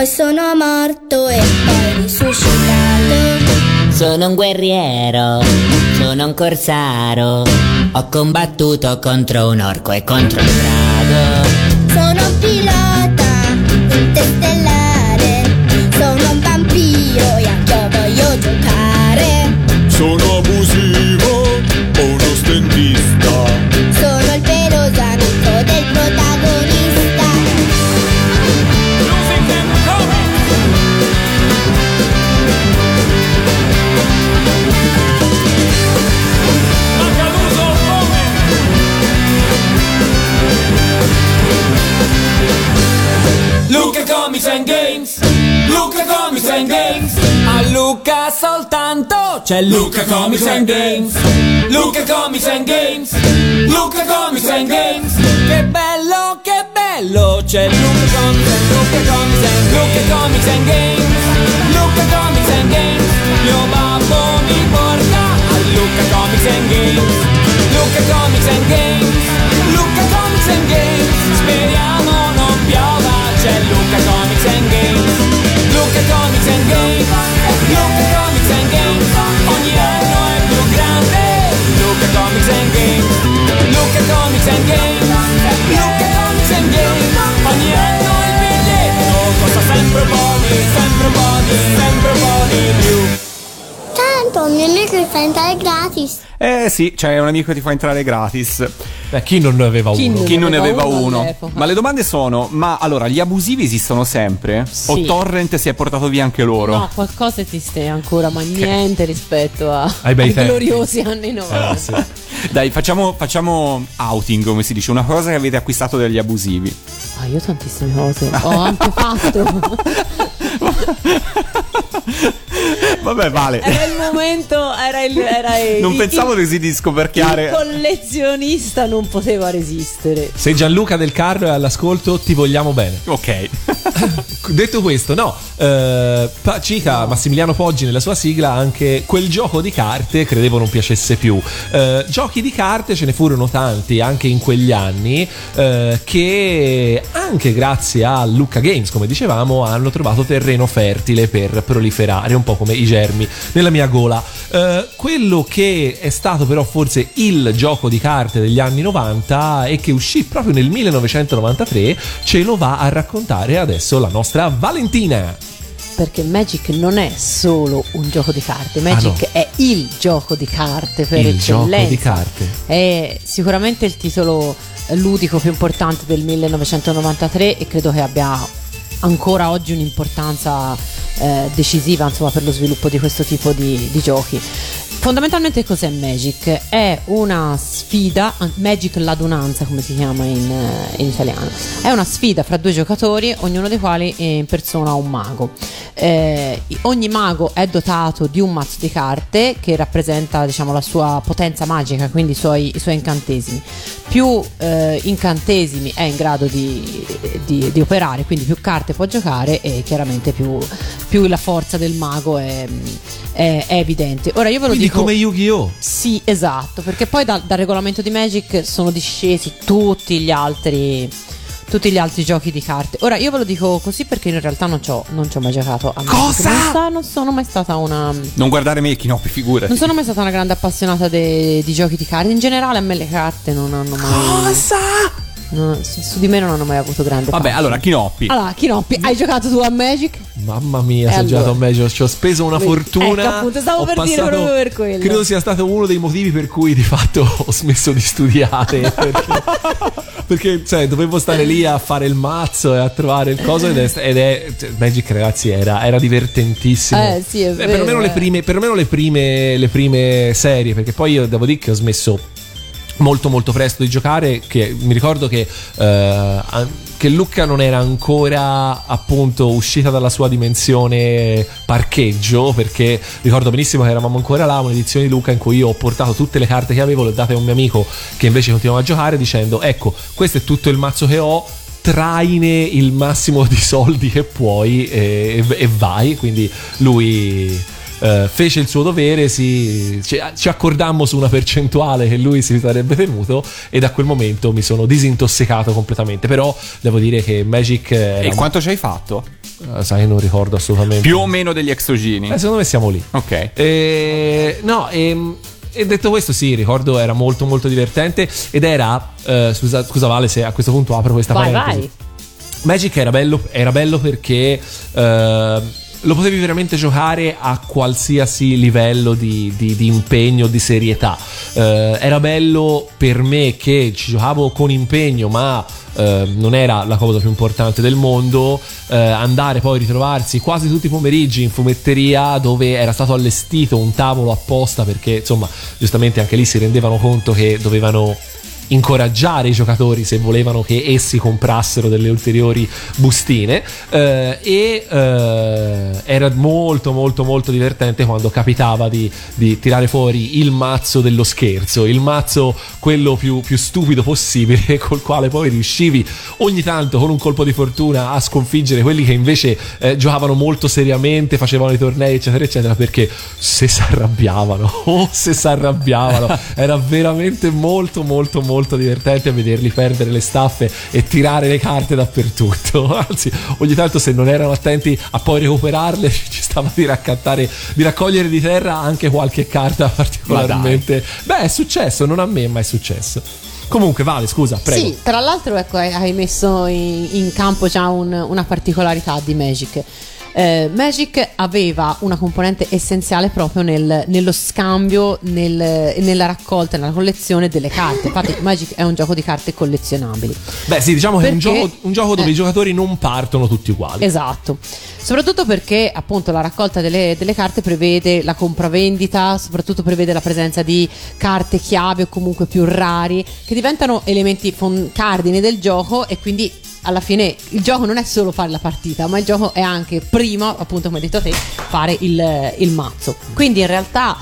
poi sono morto e poi risuscitato. Sono un guerriero, sono un corsaro. Ho combattuto contro un orco e contro un drago. Sono un pilota interstellare, sono un vampiro e a chi voglio giocare. Sono abusivo c'è Luca Comics and Games Luca Comics and Games Luca Comics and Games Che bello, che bello c'è Luca Comics and Luca Comics and Luca Comics and Games Luca Comics and Games Mio babbo mi porta a Luca Comics and Games Luca Comics and Games Luca Comics and Games Speriamo non piova c'è Luca Comics and Games sempre un po' di, sempre un po' di, un più Tanto il mio amico mi fa entrare gratis. Eh sì, c'è un amico che ti fa entrare gratis. Beh, chi non ne aveva Chi uno? non Chi non ne aveva uno uno? Ma le domande sono: ma allora gli abusivi esistono sempre? O Sì. Torrent si è portato via anche loro? No, qualcosa esiste ancora, ma niente rispetto a, Ai bei tempi. gloriosi anni 90. Eh, sì. Dai, facciamo, facciamo outing, come si dice, una cosa che avete acquistato dagli abusivi. Ah, io tantissime cose. Ho anche (laughs) fatto. (laughs) Vabbè, vale. Era il momento, era il. Era il Non il- pensavo così di Il scoperchiare. collezionista non poteva resistere. Se Gianluca del Carlo è all'ascolto, ti vogliamo bene. Ok. (laughs) Detto questo, no, eh, cita Massimiliano Poggi nella sua sigla anche quel gioco di carte credevo non piacesse più. Eh, giochi di carte ce ne furono tanti anche in quegli anni eh, che anche grazie a Lucca Games, come dicevamo, hanno trovato terreno fertile per proliferare, un po' come i germi nella mia gola. Eh, quello che è stato però forse il gioco di carte degli anni 90 e che uscì proprio nel 1993 ce lo va a raccontare adesso la nostra Valentina. Perché Magic non è solo un gioco di carte, Magic no. è il gioco di carte per il gioco eccellenza. di carte. È sicuramente il titolo ludico più importante del 1993 e credo che abbia ancora oggi un'importanza eh, decisiva insomma, per lo sviluppo di questo tipo di, di giochi. Fondamentalmente cos'è Magic? È una sfida, Magic l'adunanza come si chiama in, eh, in italiano, è una sfida fra due giocatori, ognuno dei quali impersona un mago. Eh, ogni mago è dotato di un mazzo di carte che rappresenta diciamo, la sua potenza magica, quindi i suoi, i suoi incantesimi. Più eh, incantesimi è in grado di, di- di operare, quindi più carte può giocare e chiaramente più, più la forza del mago è, è- è evidente. Ora io ve lo Quindi dico. Come Yu-Gi-Oh! Sì, esatto, perché poi dal, dal regolamento di Magic sono discesi tutti gli altri tutti gli altri giochi di carte. Ora io ve lo dico così perché in realtà non ci ho non ci ho mai giocato a Magic. Cosa? Non, sta- non sono mai stata una Non guardare me, no, figurati. non sono mai stata una grande appassionata de- di giochi di carte. In generale a me le carte non hanno mai Cosa? No, su, su di me non hanno mai avuto grande Vabbè, fascino. allora, Chinoppi. Allora, Kinoppi, hai giocato tu a Magic? Mamma mia, E se ho allora? giocato a Magic, ci ho speso una Vedi, fortuna. ecco, appunto, stavo Ho per dire proprio per quello. Credo sia stato uno dei motivi per cui di fatto (laughs) ho smesso di studiare. (laughs) perché, perché, cioè, dovevo stare lì a fare il mazzo e a trovare il coso. Ed è, ed è- cioè, Magic, ragazzi, era, era divertentissimo. Eh, sì, è vero, perlomeno, le eh. prime, perlomeno le prime, le prime serie, perché poi io devo dire che ho smesso molto molto presto di giocare che mi ricordo che, eh, che Lucca non era ancora appunto uscita dalla sua dimensione parcheggio perché ricordo benissimo che eravamo ancora là un'edizione di Lucca in cui io ho portato tutte le carte che avevo le ho date a un mio amico che invece continuava a giocare dicendo ecco questo è tutto il mazzo che ho traine il massimo di soldi che puoi e, e vai. Quindi lui eh, fece il suo dovere, si- ci, ci accordammo su una percentuale che lui si sarebbe tenuto e da quel momento mi sono disintossicato completamente. Però devo dire che Magic era... E quanto ci hai fatto? Eh, sai, non ricordo assolutamente. Più o meno degli exogini. Eh, secondo me siamo lì. Ok. Eh, no, ehm, e detto questo, sì, ricordo era molto molto divertente ed era, eh, scusa, scusa Vale se a questo punto apro questa Vai, parentesi. vai. Magic era bello, era bello perché eh, lo potevi veramente giocare a qualsiasi livello di, di- di impegno, di serietà. Eh, era bello per me che ci giocavo con impegno, ma eh, non era la cosa più importante del mondo. eh, andare poi a ritrovarsi quasi tutti i pomeriggi in fumetteria dove era stato allestito un tavolo apposta perché insomma giustamente anche lì si rendevano conto che dovevano incoraggiare i giocatori se volevano che essi comprassero delle ulteriori bustine. Eh, e eh, era molto molto molto divertente quando capitava di, di tirare fuori il mazzo dello scherzo il mazzo quello più, più stupido possibile (laughs) col quale poi riuscivi ogni tanto con un colpo di fortuna a sconfiggere quelli che invece eh, giocavano molto seriamente facevano i tornei eccetera eccetera perché se si arrabbiavano oh (laughs) se si arrabbiavano (laughs) era veramente molto molto molto divertente vederli perdere le staffe e tirare le carte dappertutto. (laughs) Anzi ogni tanto se non erano attenti a poi recuperarle (laughs) ci stava di raccattare di raccogliere di terra anche qualche carta particolarmente. Beh è successo non a me ma è successo. Comunque vale scusa prego. Sì, tra l'altro ecco, hai- hai messo in, in campo già un- una particolarità di Magic. Eh, Magic aveva una componente essenziale proprio nel- nello scambio, nel- nella raccolta, nella collezione delle carte. Infatti, Magic è un gioco di carte collezionabili. beh sì diciamo che è un Perché- gioco, un gioco dove eh. i giocatori non partono tutti uguali Esatto, soprattutto perché appunto la raccolta delle, delle carte prevede la compravendita, soprattutto prevede la presenza di carte chiave o comunque più rari che diventano elementi fon- cardine del gioco e quindi alla fine il gioco non è solo fare la partita, ma il gioco è anche prima, appunto come hai detto te, fare il, il mazzo. Quindi in realtà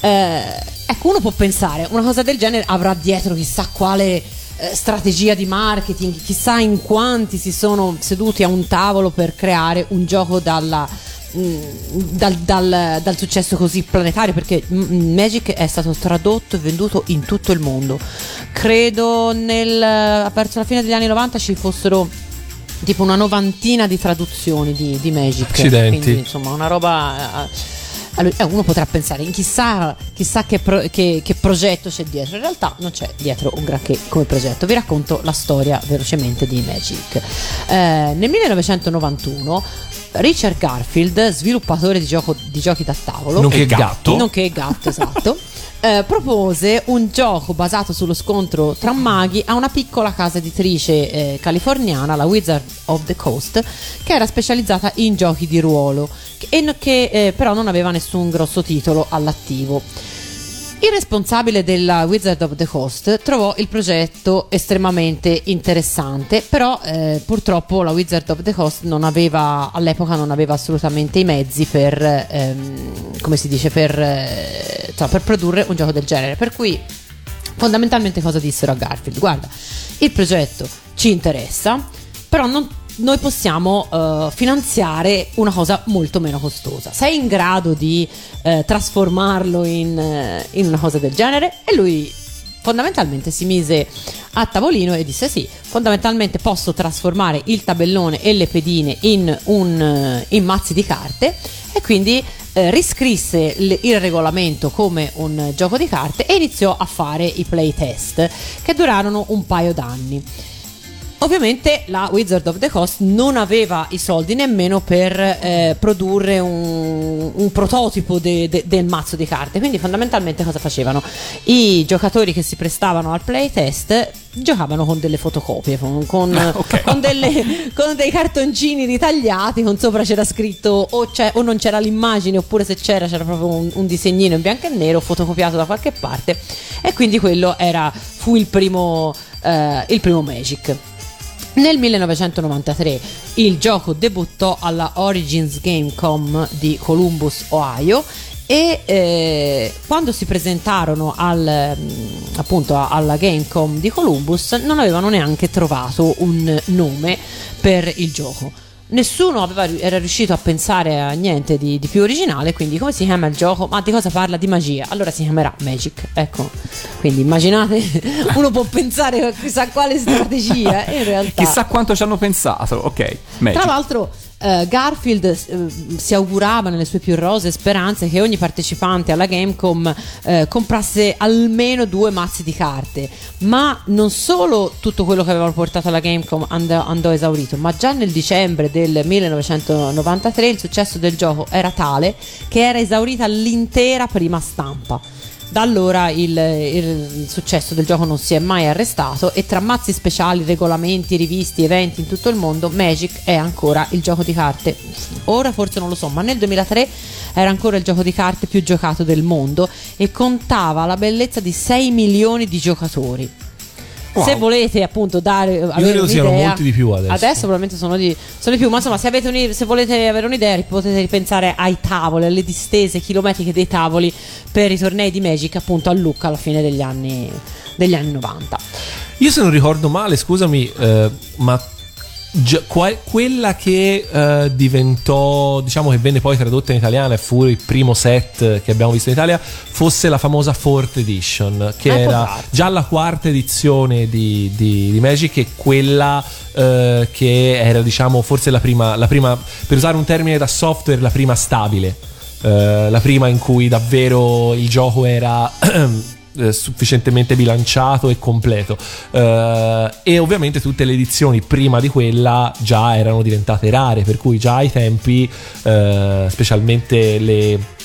eh, ecco uno può pensare una cosa del genere avrà dietro chissà quale eh, strategia di marketing, chissà in quanti si sono seduti a un tavolo per creare un gioco dalla, dal, dal- dal successo così planetario perché mm, Magic è stato tradotto e venduto in tutto il mondo. Credo nel, verso la fine degli anni 90 ci fossero tipo una novantina di traduzioni di, di Magic. Accidenti. Quindi insomma una roba... eh, allora, eh, uno potrà pensare, in chissà, chissà che, pro- che- che progetto c'è dietro. In realtà non c'è dietro un granché come progetto. Vi racconto la storia velocemente di Magic. Eh, nel 1991 Richard Garfield, sviluppatore di, gioco- di giochi da tavolo, Nonché gatto. gatto. nonché gatto, esatto. (laughs) eh, propose un gioco basato sullo scontro tra maghi a una piccola casa editrice eh, californiana, la Wizard of the Coast, che era specializzata in giochi di ruolo che, e che eh, però non aveva nessun grosso titolo all'attivo. Il responsabile della Wizard of the Coast trovò il progetto estremamente interessante, però eh, purtroppo la Wizard of the Coast non aveva, all'epoca non aveva assolutamente i mezzi per, ehm, come si dice, per, eh, insomma, per produrre un gioco del genere. Per cui fondamentalmente cosa dissero a Garfield? Guarda, il progetto ci interessa, però non- noi possiamo eh, finanziare una cosa molto meno costosa. Sei in grado di eh, trasformarlo in, eh, in una cosa del genere? E lui fondamentalmente si mise a tavolino e disse sì, fondamentalmente posso trasformare il tabellone e le pedine in, un, in mazzi di carte e quindi eh, riscrisse l- il regolamento come un gioco di carte e iniziò a fare i playtest che durarono un paio d'anni. Ovviamente la Wizard of the Coast non aveva i soldi nemmeno per eh, produrre un, un prototipo de- de- del mazzo di carte, quindi fondamentalmente cosa facevano? I giocatori che si prestavano al playtest giocavano con delle fotocopie, con, con- Ah, ok. (laughs) con delle- con dei cartoncini ritagliati, con sopra c'era scritto o, c'è- o non c'era l'immagine oppure se c'era c'era proprio un, un disegnino in bianco e nero fotocopiato da qualche parte e quindi quello era, fu il primo, eh, il primo Magic. Nel 1993 il gioco debuttò alla Origins Gamecom di Columbus, Ohio e eh, quando si presentarono al, mm, appunto alla Gamecom di Columbus non avevano neanche trovato un nome per il gioco. Nessuno aveva- era riuscito a pensare a niente di, di più originale, quindi come si chiama il gioco? Ma di cosa parla? Di magia. Allora si chiamerà Magic. Ecco, quindi immaginate, (laughs) uno può pensare a chissà quale strategia, in realtà... Chissà quanto ci hanno pensato. Ok, Magic. Tra l'altro, eh, Garfield eh, si augurava nelle sue più rose speranze che ogni partecipante alla Gamecom eh, comprasse almeno due mazzi di carte. Ma non solo tutto quello che avevano portato alla Gamecom andò, andò esaurito, ma già nel dicembre del 1993 il successo del gioco era tale che era esaurita l'intera prima stampa. Da allora il, il successo del gioco non si è mai arrestato e tra mazzi speciali, regolamenti, rivisti, eventi in tutto il mondo, Magic è ancora il gioco di carte. Ora forse non lo so, ma nel 2003 era ancora il gioco di carte più giocato del mondo e contava la bellezza di 6 milioni di giocatori. Wow. Se volete appunto dare avere credo siano molti di più adesso. probabilmente sono di, sono di più, ma insomma, se, avete un- se volete avere un'idea, potete ripensare ai tavoli, alle distese chilometriche dei tavoli per i tornei di Magic, appunto a Lucca alla fine degli anni, degli anni 90. Io se non ricordo male, scusami, eh, ma quella che eh, diventò, diciamo che venne poi tradotta in italiano e fu il primo set che abbiamo visto in Italia, fosse la famosa Fourth Edition, che può era già la quarta edizione di, di- di Magic e quella eh, che era, diciamo, forse la prima, la prima, per usare un termine da software, la prima stabile. Eh, la prima in cui davvero il gioco era (clears throat) eh, sufficientemente bilanciato e completo. Eh, e ovviamente tutte le edizioni prima di quella già erano diventate rare per cui già ai tempi eh, specialmente le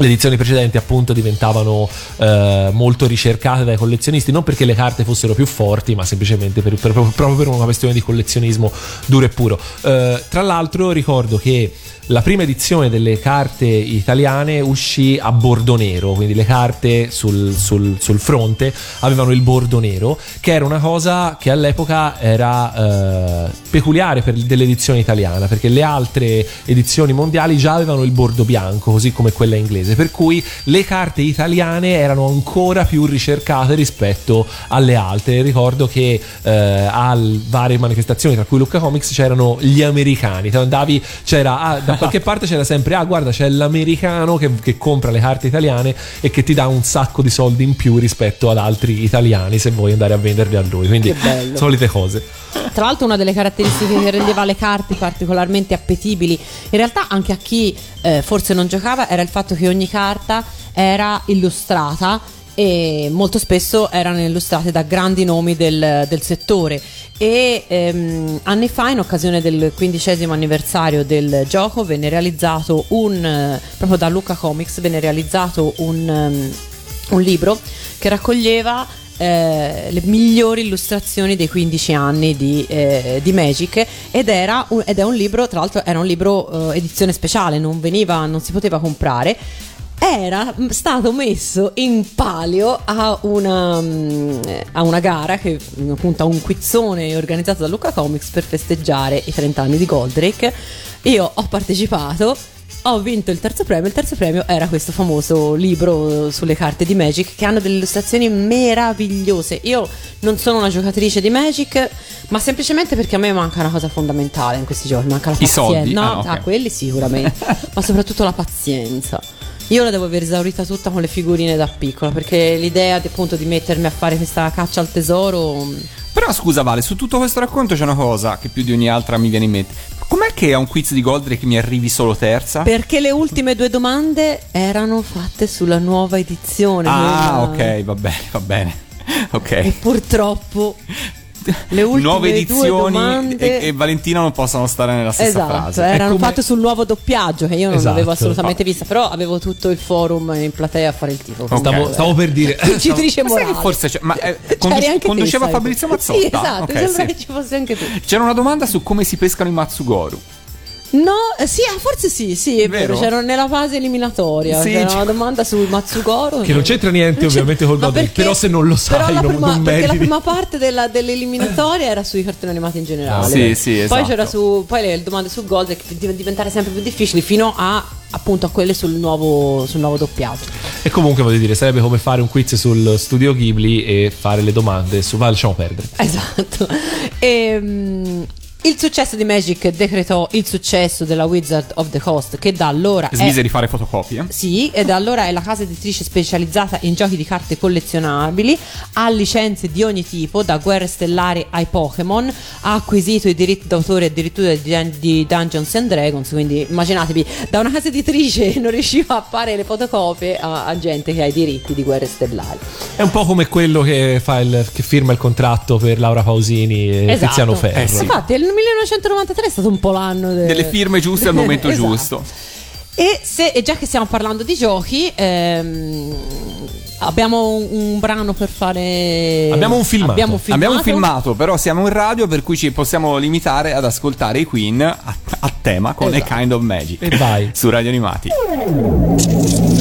le edizioni precedenti appunto diventavano eh, molto ricercate dai collezionisti non perché le carte fossero più forti ma semplicemente per- per- proprio per una questione di collezionismo duro e puro. Eh, tra l'altro ricordo che la prima edizione delle carte italiane uscì a bordo nero, quindi le carte sul, sul- sul fronte avevano il bordo nero, che era una cosa che all'epoca era eh, peculiare per dell'edizione italiana, perché le altre edizioni mondiali già avevano il bordo bianco, così come quella inglese, per cui le carte italiane erano ancora più ricercate rispetto alle altre. Ricordo che eh, a varie manifestazioni, tra cui Lucca Comics, c'erano gli americani. Andavi, c'era ah, da qualche parte c'era sempre, ah, guarda, c'è l'americano che, che compra le carte italiane e che ti dà un sacco di soldi in più rispetto ad altri italiani se vuoi andare a venderli a lui. Quindi, solite cose. Tra l'altro una delle caratteristiche che rendeva le carte particolarmente appetibili, in realtà anche a chi eh, forse non giocava, era il fatto che ogni carta era illustrata e molto spesso erano illustrate da grandi nomi del, del settore e ehm, anni fa in occasione del quindicesimo anniversario del gioco venne realizzato un proprio da Luca Comics venne realizzato un, ehm, un libro che raccoglieva eh, le migliori illustrazioni dei 15 anni di, eh, di Magic ed, era un, ed è un libro, tra l'altro era un libro eh, edizione speciale, non veniva, non si poteva comprare. Era stato messo in palio a una, a una gara che appunto a un quizzone organizzato da Luca Comics per festeggiare i 30 anni di Goldrake. Io ho partecipato ho vinto il terzo premio. Il terzo premio era questo famoso libro sulle carte di Magic che hanno delle illustrazioni meravigliose. Io non sono una giocatrice di Magic, ma semplicemente perché a me manca una cosa fondamentale in questi giochi: manca la I pazienza. soldi? No, Ah, ok. ah, quelli sicuramente, (laughs) ma soprattutto la pazienza. Io la devo aver esaurita tutta con le figurine da piccola perché l'idea appunto di mettermi a fare questa caccia al tesoro mm, Però scusa Vale, su tutto questo racconto c'è una cosa che più di ogni altra mi viene in mente. Com'è che a un quiz di Goldrake mi arrivi solo terza? perché le ultime due domande erano fatte sulla nuova edizione. ah, quella- ok, va bene, va bene. (laughs) E Ok. purtroppo Le ultime nuove due edizioni domande- e, e Valentina non possano stare nella stessa Esatto, frase. erano È come- fatte sul nuovo doppiaggio che io non Esatto. avevo assolutamente vista, però avevo tutto il forum in platea a fare il tifo. Ok. Stavo, stavo per dire. (laughs) Vincitrice che morale. forse c'è- ma, eh, conduce- te, conduceva sai. Fabrizio Mazzotta? Sì, esatto, Ok, mi sembra sì. che ci fossi anche tu. C'era una domanda su come si pescano i Matsugoru. No, eh, sì, ah, forse sì, sì, è vero. Vero? C'era nella fase eliminatoria. Sì, c'era una domanda sul Matsugoro. Che non c'entra niente, ovviamente, col Ma Godel, perché- però se non lo sai, però la non- prima, non perché la prima parte della- dell'eliminatoria era sui cartoni animati in generale. Sì, sì, Poi esatto. c'era su. Poi le domande su Gold che div- diventare sempre più difficili fino a appunto a quelle sul nuovo, sul nuovo doppiaggio. E comunque voglio dire, sarebbe come fare un quiz sul studio Ghibli e fare le domande su. Va, lasciamo perdere. Esatto. Ehm, il successo di Magic decretò il successo della Wizard of the Coast, che da allora è Smise di fare fotocopie. Sì, e da allora è la casa editrice specializzata in giochi di carte collezionabili, ha licenze di ogni tipo, da guerre stellari ai Pokémon, ha acquisito i diritti d'autore addirittura di, Dun- di Dungeons and Dragons, quindi immaginatevi, da una casa editrice (laughs) non riusciva a fare le fotocopie a, a gente che ha i diritti di guerre stellari. È un po' come quello che, fa il, che firma il contratto per Laura Pausini e Esatto. Tiziano Ferro. Eh sì. Infatti, il 1993 è stato un po' l'anno de- Delle firme giuste al momento (laughs) Esatto. giusto. E, se, e già che stiamo parlando di giochi, ehm, abbiamo un, un brano per fare. Abbiamo un filmato. Abbiamo filmato. Abbiamo un filmato, però siamo in radio, per cui ci possiamo limitare ad ascoltare i Queen a, a tema con Esatto. A Kind of Magic. E vai. Su Radio Animati. One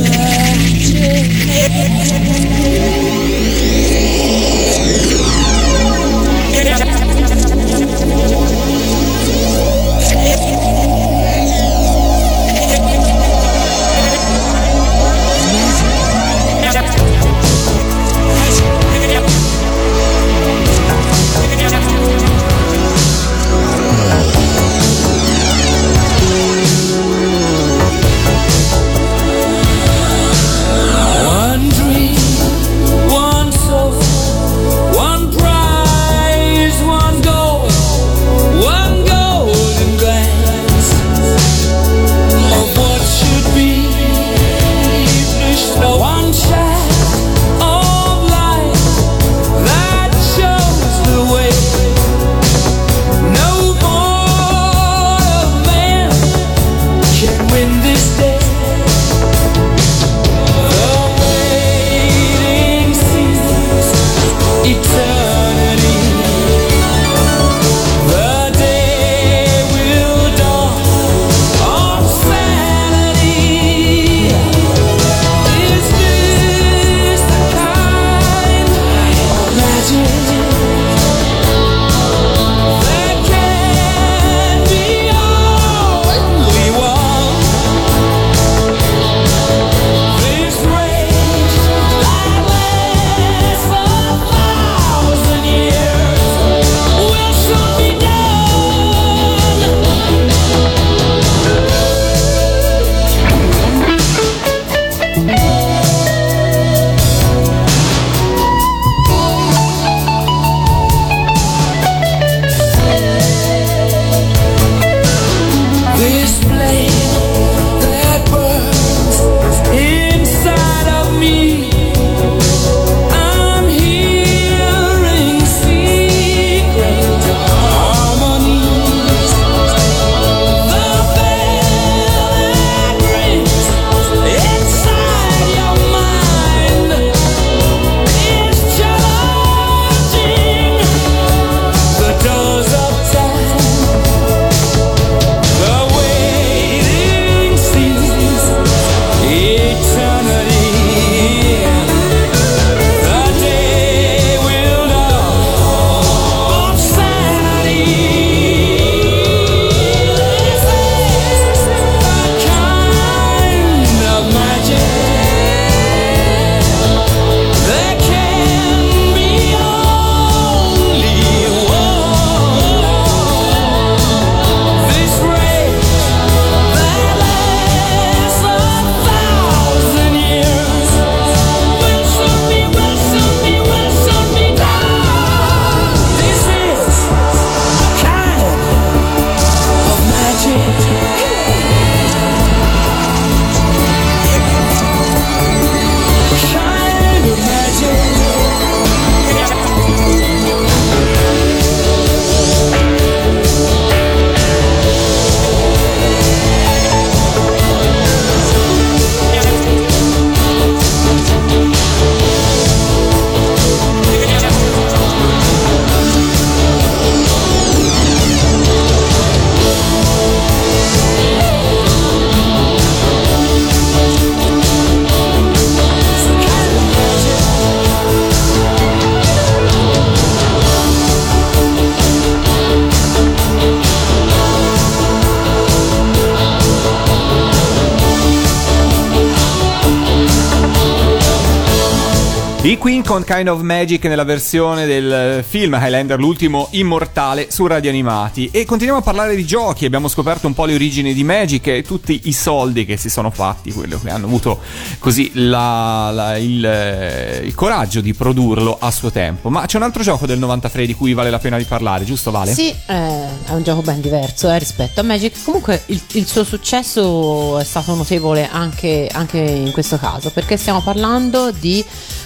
Con Kind of Magic nella versione del film Highlander, l'ultimo immortale su radio animati. E continuiamo a parlare di giochi. Abbiamo scoperto un po' le origini di Magic e tutti i soldi che si sono fatti, quello che hanno avuto così la- la- il, eh, il coraggio di produrlo a suo tempo. Ma c'è un altro gioco del 93 di cui vale la pena di parlare, giusto Vale? Sì, eh, è un gioco ben diverso eh, rispetto a Magic. Comunque il, il suo successo è stato notevole anche, anche in questo caso, perché stiamo parlando di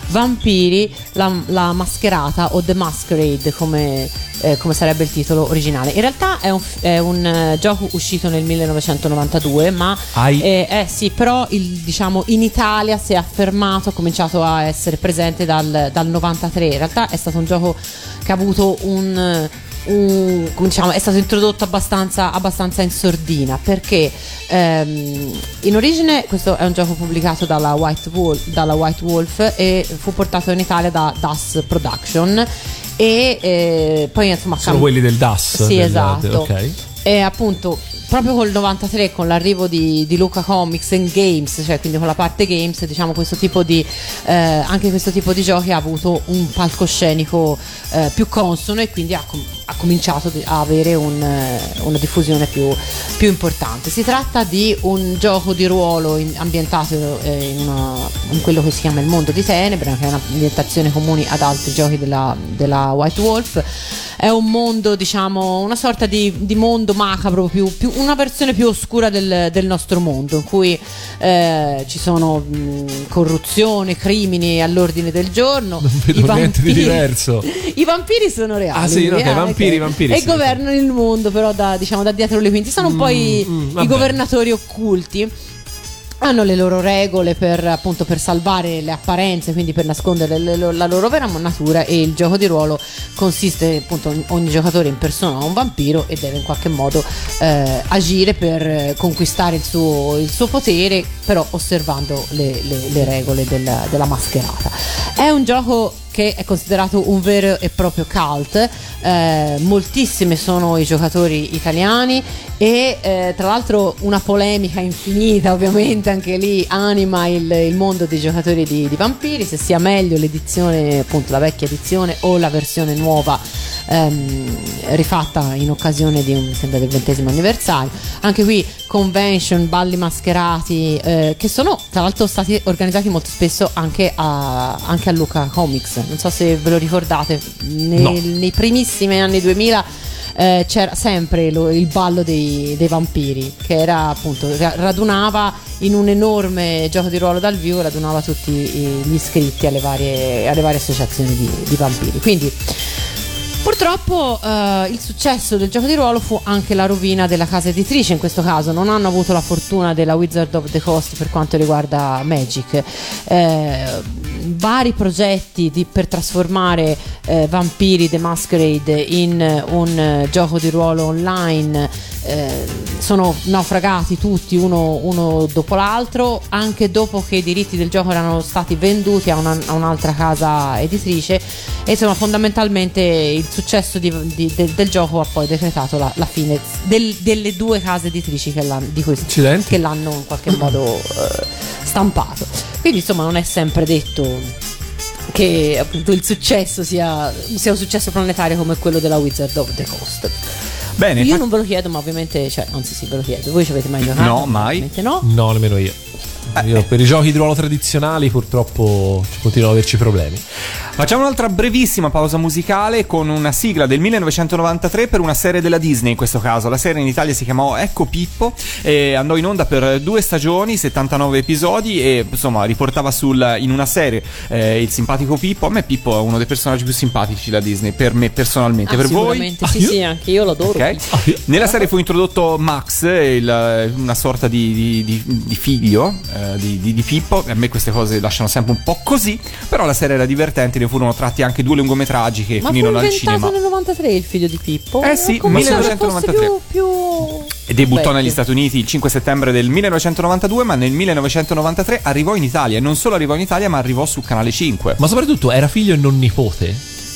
Vampiri, la, la mascherata o The Masquerade come, eh, come sarebbe il titolo originale. In realtà è un, è un, eh, gioco uscito nel 1992, ma Ai- eh, eh, sì, però il, diciamo, in Italia si è affermato, ha cominciato a essere presente dal, dal 93. In realtà è stato un gioco che ha avuto un, come diciamo, è stato introdotto abbastanza, abbastanza in sordina perché ehm, in origine questo è un gioco pubblicato dalla White, Wolf, dalla White Wolf e fu portato in Italia da DAS Production e eh, poi insomma Sono cam- quelli del DAS. Sì, del- esatto. Ok. E appunto proprio col 93 con l'arrivo di, di Luca Comics and Games, cioè quindi con la parte games, diciamo questo tipo di eh, anche questo tipo di giochi ha avuto un palcoscenico eh, più consono e quindi ha, com- ha cominciato a avere un, eh, una diffusione più, più importante. Si tratta di un gioco di ruolo in- ambientato eh, in, una- in quello che si chiama il mondo di Tenebre, che è un'ambientazione comune ad altri giochi della, della White Wolf. È un mondo, diciamo, una sorta di, di mondo macabro, più, più- una versione più oscura del, del nostro mondo, in cui eh, ci sono mh, corruzione, crimini all'ordine del giorno. Non vedo niente di diverso. (laughs) I vampiri sono reali. Ah, sì, no, eh, dai, vampiri, ok. vampiri, E sì. governano il mondo, però da, diciamo, da dietro le quinte. Sono un po' i, mm, i governatori occulti. Hanno le loro regole per, appunto, per salvare le apparenze, quindi per nascondere le- le- la loro vera natura. E il gioco di ruolo consiste, appunto, ogni giocatore impersona un vampiro e deve in qualche modo eh, agire per eh, conquistare il suo, il suo potere, però osservando le, le- le regole della, della mascherata. È un gioco che è considerato un vero e proprio cult. Eh, moltissimi sono i giocatori italiani e eh, tra l'altro una polemica infinita (laughs) ovviamente anche lì anima il, il mondo dei giocatori di, di vampiri se sia meglio l'edizione appunto la vecchia edizione o la versione nuova ehm, rifatta in occasione di un, sembra del ventesimo anniversario anche qui convention balli mascherati eh, che sono tra l'altro stati organizzati molto spesso anche a, anche a Luca Comics non so se ve lo ricordate nel- No. nei primissimi anni 2000 eh, c'era sempre lo- il ballo dei, dei vampiri che era appunto ra- radunava in un enorme gioco di ruolo dal vivo radunava tutti gli iscritti alle varie, alle varie associazioni di, di vampiri quindi Purtroppo eh, il successo del gioco di ruolo fu anche la rovina della casa editrice, in questo caso non hanno avuto la fortuna della Wizard of the Coast per quanto riguarda Magic. Eh, vari progetti di- per trasformare eh, Vampiri The Masquerade in eh, un eh, gioco di ruolo online eh, sono naufragati tutti uno, uno dopo l'altro, anche dopo che i diritti del gioco erano stati venduti a, una- a un'altra casa editrice. E insomma, fondamentalmente il successo di- di- del, del gioco ha poi decretato la, la fine del- delle due case editrici che l'hanno, di cui- Accidenti. che l'hanno in qualche modo eh, stampato. Quindi insomma non è sempre detto che appunto il successo sia, sia un successo planetario come quello della Wizard of the Coast. Bene, Io fa- non ve lo chiedo, ma ovviamente, cioè, anzi sì, ve lo chiedo. Voi ci avete mai giocato? No, mai. No. No, nemmeno io. Io per i giochi di ruolo tradizionali purtroppo continuo ad averci problemi. Facciamo un'altra brevissima pausa musicale con una sigla del 1993 per una serie della Disney in questo caso. La serie in Italia si chiamò Ecco Pippo e andò in onda per due stagioni, 79 episodi e insomma riportava sul, in una serie eh, il simpatico Pippo. A me Pippo è uno dei personaggi più simpatici della Disney, per me personalmente. Ah, per voi? sì, sì, anche io lo adoro. Ok. Nella serie fu introdotto Max, il- una sorta di, di- di- di figlio eh, di, di- di Pippo. A me queste cose lasciano sempre un po' così. Però la serie era divertente, ne furono tratti anche due lungometraggi che Ma finirono al cinema. nel 93 il figlio di Pippo? Eh sì, Come se fosse 1993. Più, più... E debuttò vecchio. negli Stati Uniti il 5 settembre del 1992, ma nel 1993 arrivò in Italia. E non solo arrivò in Italia, ma arrivò su Canale 5. Ma soprattutto era figlio e non nipote?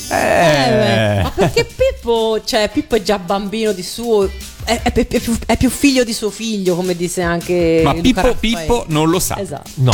Eh, beh, ma perché Pippo, cioè Pippo è già bambino di suo, è, è- è più, è più figlio di suo figlio, come disse anche Ma Luca Pippo Raffaele. Pippo non lo sa. Esatto. No.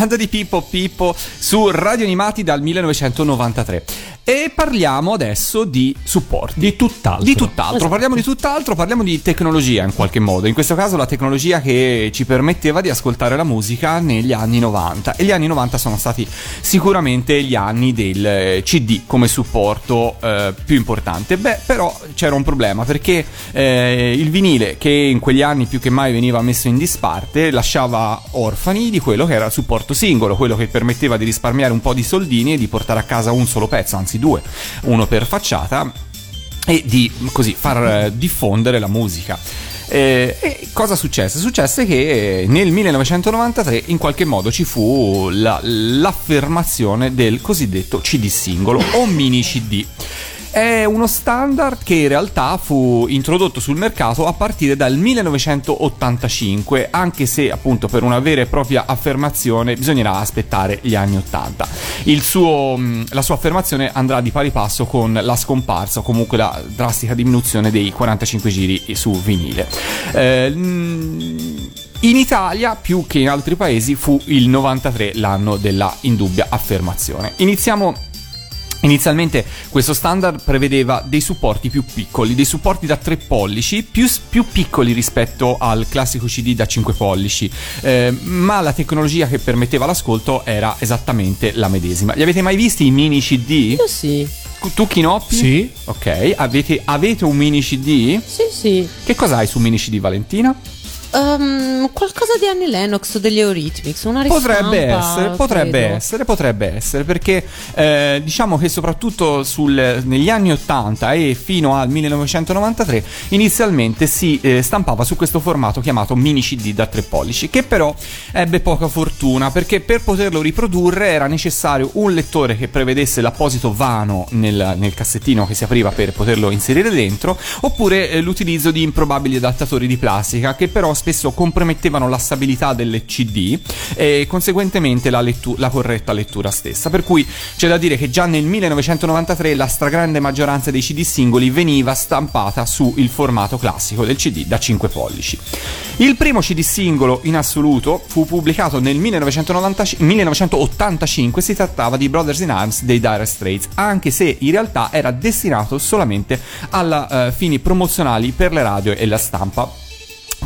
Banda di Pippo Pippo su Radio Animati dal 1993. E parliamo adesso di supporti. Di tutt'altro. Di tutt'altro, parliamo di tutt'altro, parliamo di tecnologia in qualche modo. In questo caso la tecnologia che ci permetteva di ascoltare la musica negli anni 90. E gli anni 90 sono stati sicuramente gli anni del eh, CD come supporto eh, più importante. Beh, però c'era un problema perché eh, il vinile, che in quegli anni più che mai veniva messo in disparte, lasciava orfani di quello che era il supporto singolo, quello che permetteva di risparmiare un po' di soldini e di portare a casa un solo pezzo, anzi due, uno per facciata e di così far eh, diffondere la musica. Eh, e cosa successe? Successe che nel 1993 in qualche modo ci fu la- l'affermazione del cosiddetto CD singolo o mini CD. È uno standard che in realtà fu introdotto sul mercato a partire dal 1985, anche se appunto per una vera e propria affermazione bisognerà aspettare gli anni 80. Il suo, mh, la sua affermazione andrà di pari passo con la scomparsa o comunque la drastica diminuzione dei 45 giri su vinile. Eh, mh, in Italia, più che in altri paesi, fu il 93 l'anno della indubbia affermazione. Iniziamo Inizialmente questo standard prevedeva dei supporti più piccoli, dei supporti da 3 pollici, più, più piccoli rispetto al classico CD da 5 pollici, eh, ma la tecnologia che permetteva l'ascolto era esattamente la medesima. Li avete mai visti i mini CD? Io sì. Tu Chinoppi? Sì. Ok, avete, avete un mini CD? Sì, sì. Che cosa hai su mini CD Valentina? Ehm, qualcosa di Annie Lennox o degli Eurythmics, una ristampa, Potrebbe essere, potrebbe credo. essere, potrebbe essere, perché eh, diciamo che soprattutto sul- negli anni 80 e fino al 1993 inizialmente si eh, stampava su questo formato chiamato mini CD da 3 pollici, che però ebbe poca fortuna perché per poterlo riprodurre era necessario un lettore che prevedesse l'apposito vano nel, nel cassettino che si apriva per poterlo inserire dentro, oppure eh, l'utilizzo di improbabili adattatori di plastica che però spesso compromettevano la stabilità delle CD e conseguentemente la, lettu- la corretta lettura stessa. Per cui c'è da dire che già nel 1993 la stragrande maggioranza dei CD singoli veniva stampata su il formato classico del CD da 5 pollici. Il primo CD singolo in assoluto fu pubblicato nel 1990 1985, si trattava di Brothers in Arms dei Dire Straits, anche se in realtà era destinato solamente a eh, fini promozionali per le radio e la stampa.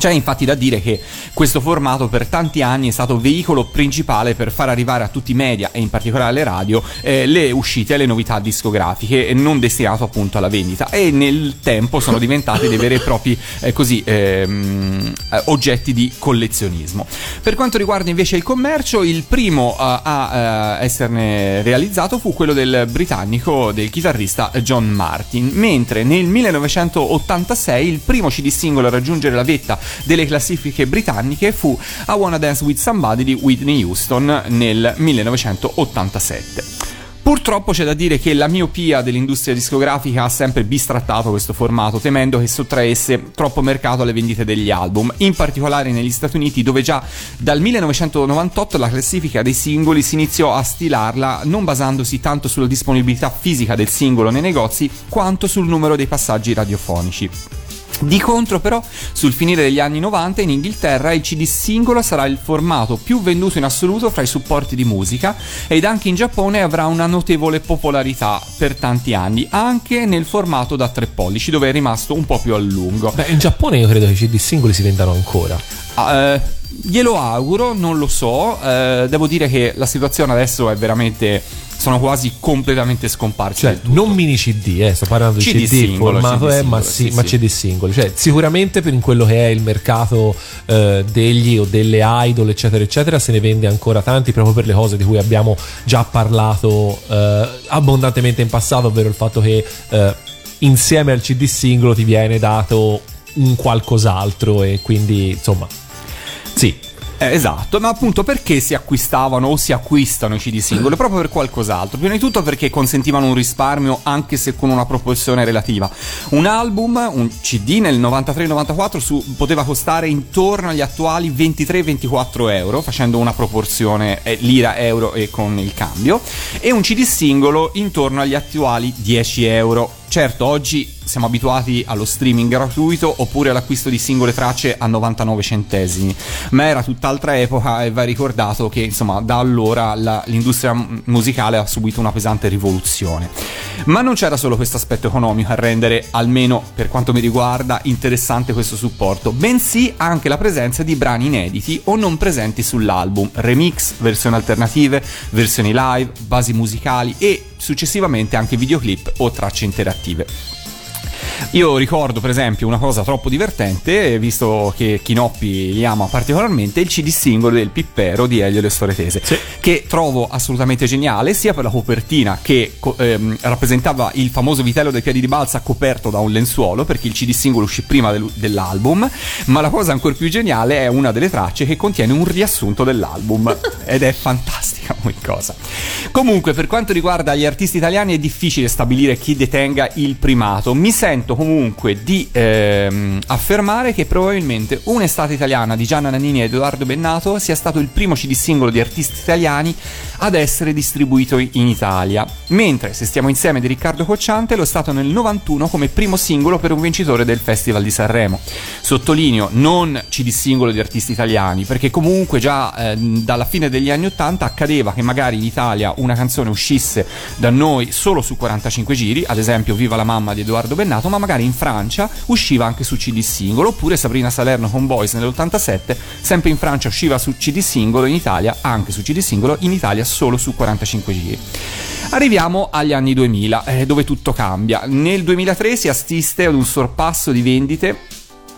C'è infatti da dire che questo formato per tanti anni è stato veicolo principale per far arrivare a tutti i media e in particolare alle radio eh, le uscite e le novità discografiche non destinato appunto alla vendita e nel tempo sono diventati dei veri e propri eh, così ehm, eh, oggetti di collezionismo. Per quanto riguarda invece il commercio, il primo a, a, eh, esserne realizzato fu quello del britannico del chitarrista John Martin, mentre nel 1986 il primo CD singolo a raggiungere la vetta delle classifiche britanniche fu I Wanna Dance With Somebody di Whitney Houston nel 1987. Purtroppo c'è da dire che la miopia dell'industria discografica ha sempre bistrattato questo formato, temendo che sottraesse troppo mercato alle vendite degli album, in particolare negli Stati Uniti, dove già dal 1998 la classifica dei singoli si iniziò a stilarla non basandosi tanto sulla disponibilità fisica del singolo nei negozi, quanto sul numero dei passaggi radiofonici. Di contro però, sul finire degli anni 90 in Inghilterra il CD singolo sarà il formato più venduto in assoluto fra i supporti di musica ed anche in Giappone avrà una notevole popolarità per tanti anni, anche nel formato da 3 pollici dove è rimasto un po' più a lungo. Beh, in Giappone io credo che i CD singoli si vendano ancora. Eh, glielo auguro, non lo so, eh, devo dire che la situazione adesso è veramente... sono quasi completamente scomparsi. Cioè, non mini CD, eh, sto parlando di CD singolo, formato CD è, ma, singolo, sì, sì, ma. CD singoli. Cioè, sicuramente per in quello che è il mercato eh, degli o delle idol, eccetera, eccetera, se ne vende ancora tanti proprio per le cose di cui abbiamo già parlato eh, abbondantemente in passato, ovvero il fatto che eh, insieme al CD singolo ti viene dato un qualcos'altro e quindi, insomma. Eh, esatto, ma appunto perché si acquistavano o si acquistano i CD singoli? Proprio per qualcos'altro. Prima di tutto perché consentivano un risparmio anche se con una proporzione relativa. Un album, un CD nel 93-94 su- poteva costare intorno agli attuali 23-24 euro, facendo una proporzione eh, lira-euro e con il cambio, e un CD singolo intorno agli attuali 10 euro. Certo, oggi siamo abituati allo streaming gratuito oppure all'acquisto di singole tracce a 99 centesimi, ma era tutt'altra epoca e va ricordato che insomma da allora la- l'industria musicale ha subito una pesante rivoluzione. Ma non c'era solo questo aspetto economico a rendere, almeno per quanto mi riguarda, interessante questo supporto, bensì anche la presenza di brani inediti o non presenti sull'album, remix, versioni alternative, versioni live, basi musicali e successivamente anche videoclip o tracce interattive. Io ricordo per esempio una cosa troppo divertente, visto che Chinoppi li ama particolarmente, il CD singolo del Pippero di Elio le Storie Tese, che trovo assolutamente geniale sia per la copertina che ehm, rappresentava il famoso vitello dei piedi di balsa coperto da un lenzuolo, perché il CD singolo uscì prima del- dell'album, ma la cosa ancora più geniale è una delle tracce che contiene un riassunto dell'album (laughs) ed è fantastica come cosa. Comunque, per quanto riguarda gli artisti italiani, è difficile stabilire chi detenga il primato. Mi sento comunque di ehm, affermare che probabilmente un'estate italiana di Gianna Nannini ed Edoardo Bennato sia stato il primo CD singolo di artisti italiani ad essere distribuito in Italia. Mentre Se stiamo insieme di Riccardo Cocciante lo è stato nel 91 come primo singolo per un vincitore del Festival di Sanremo. Sottolineo, non CD singolo di artisti italiani, perché comunque già eh, dalla fine degli anni 80 accadeva che magari in Italia una canzone uscisse da noi solo su 45 giri, ad esempio Viva la mamma di Edoardo Bennato, ma magari in Francia usciva anche su CD singolo, oppure Sabrina Salerno con Boys nell'87, sempre in Francia usciva su CD singolo, in Italia anche su CD singolo, in Italia solo su 45 giri. Arriviamo agli anni 2000, eh, dove tutto cambia. Nel 2003 si assiste ad un sorpasso di vendite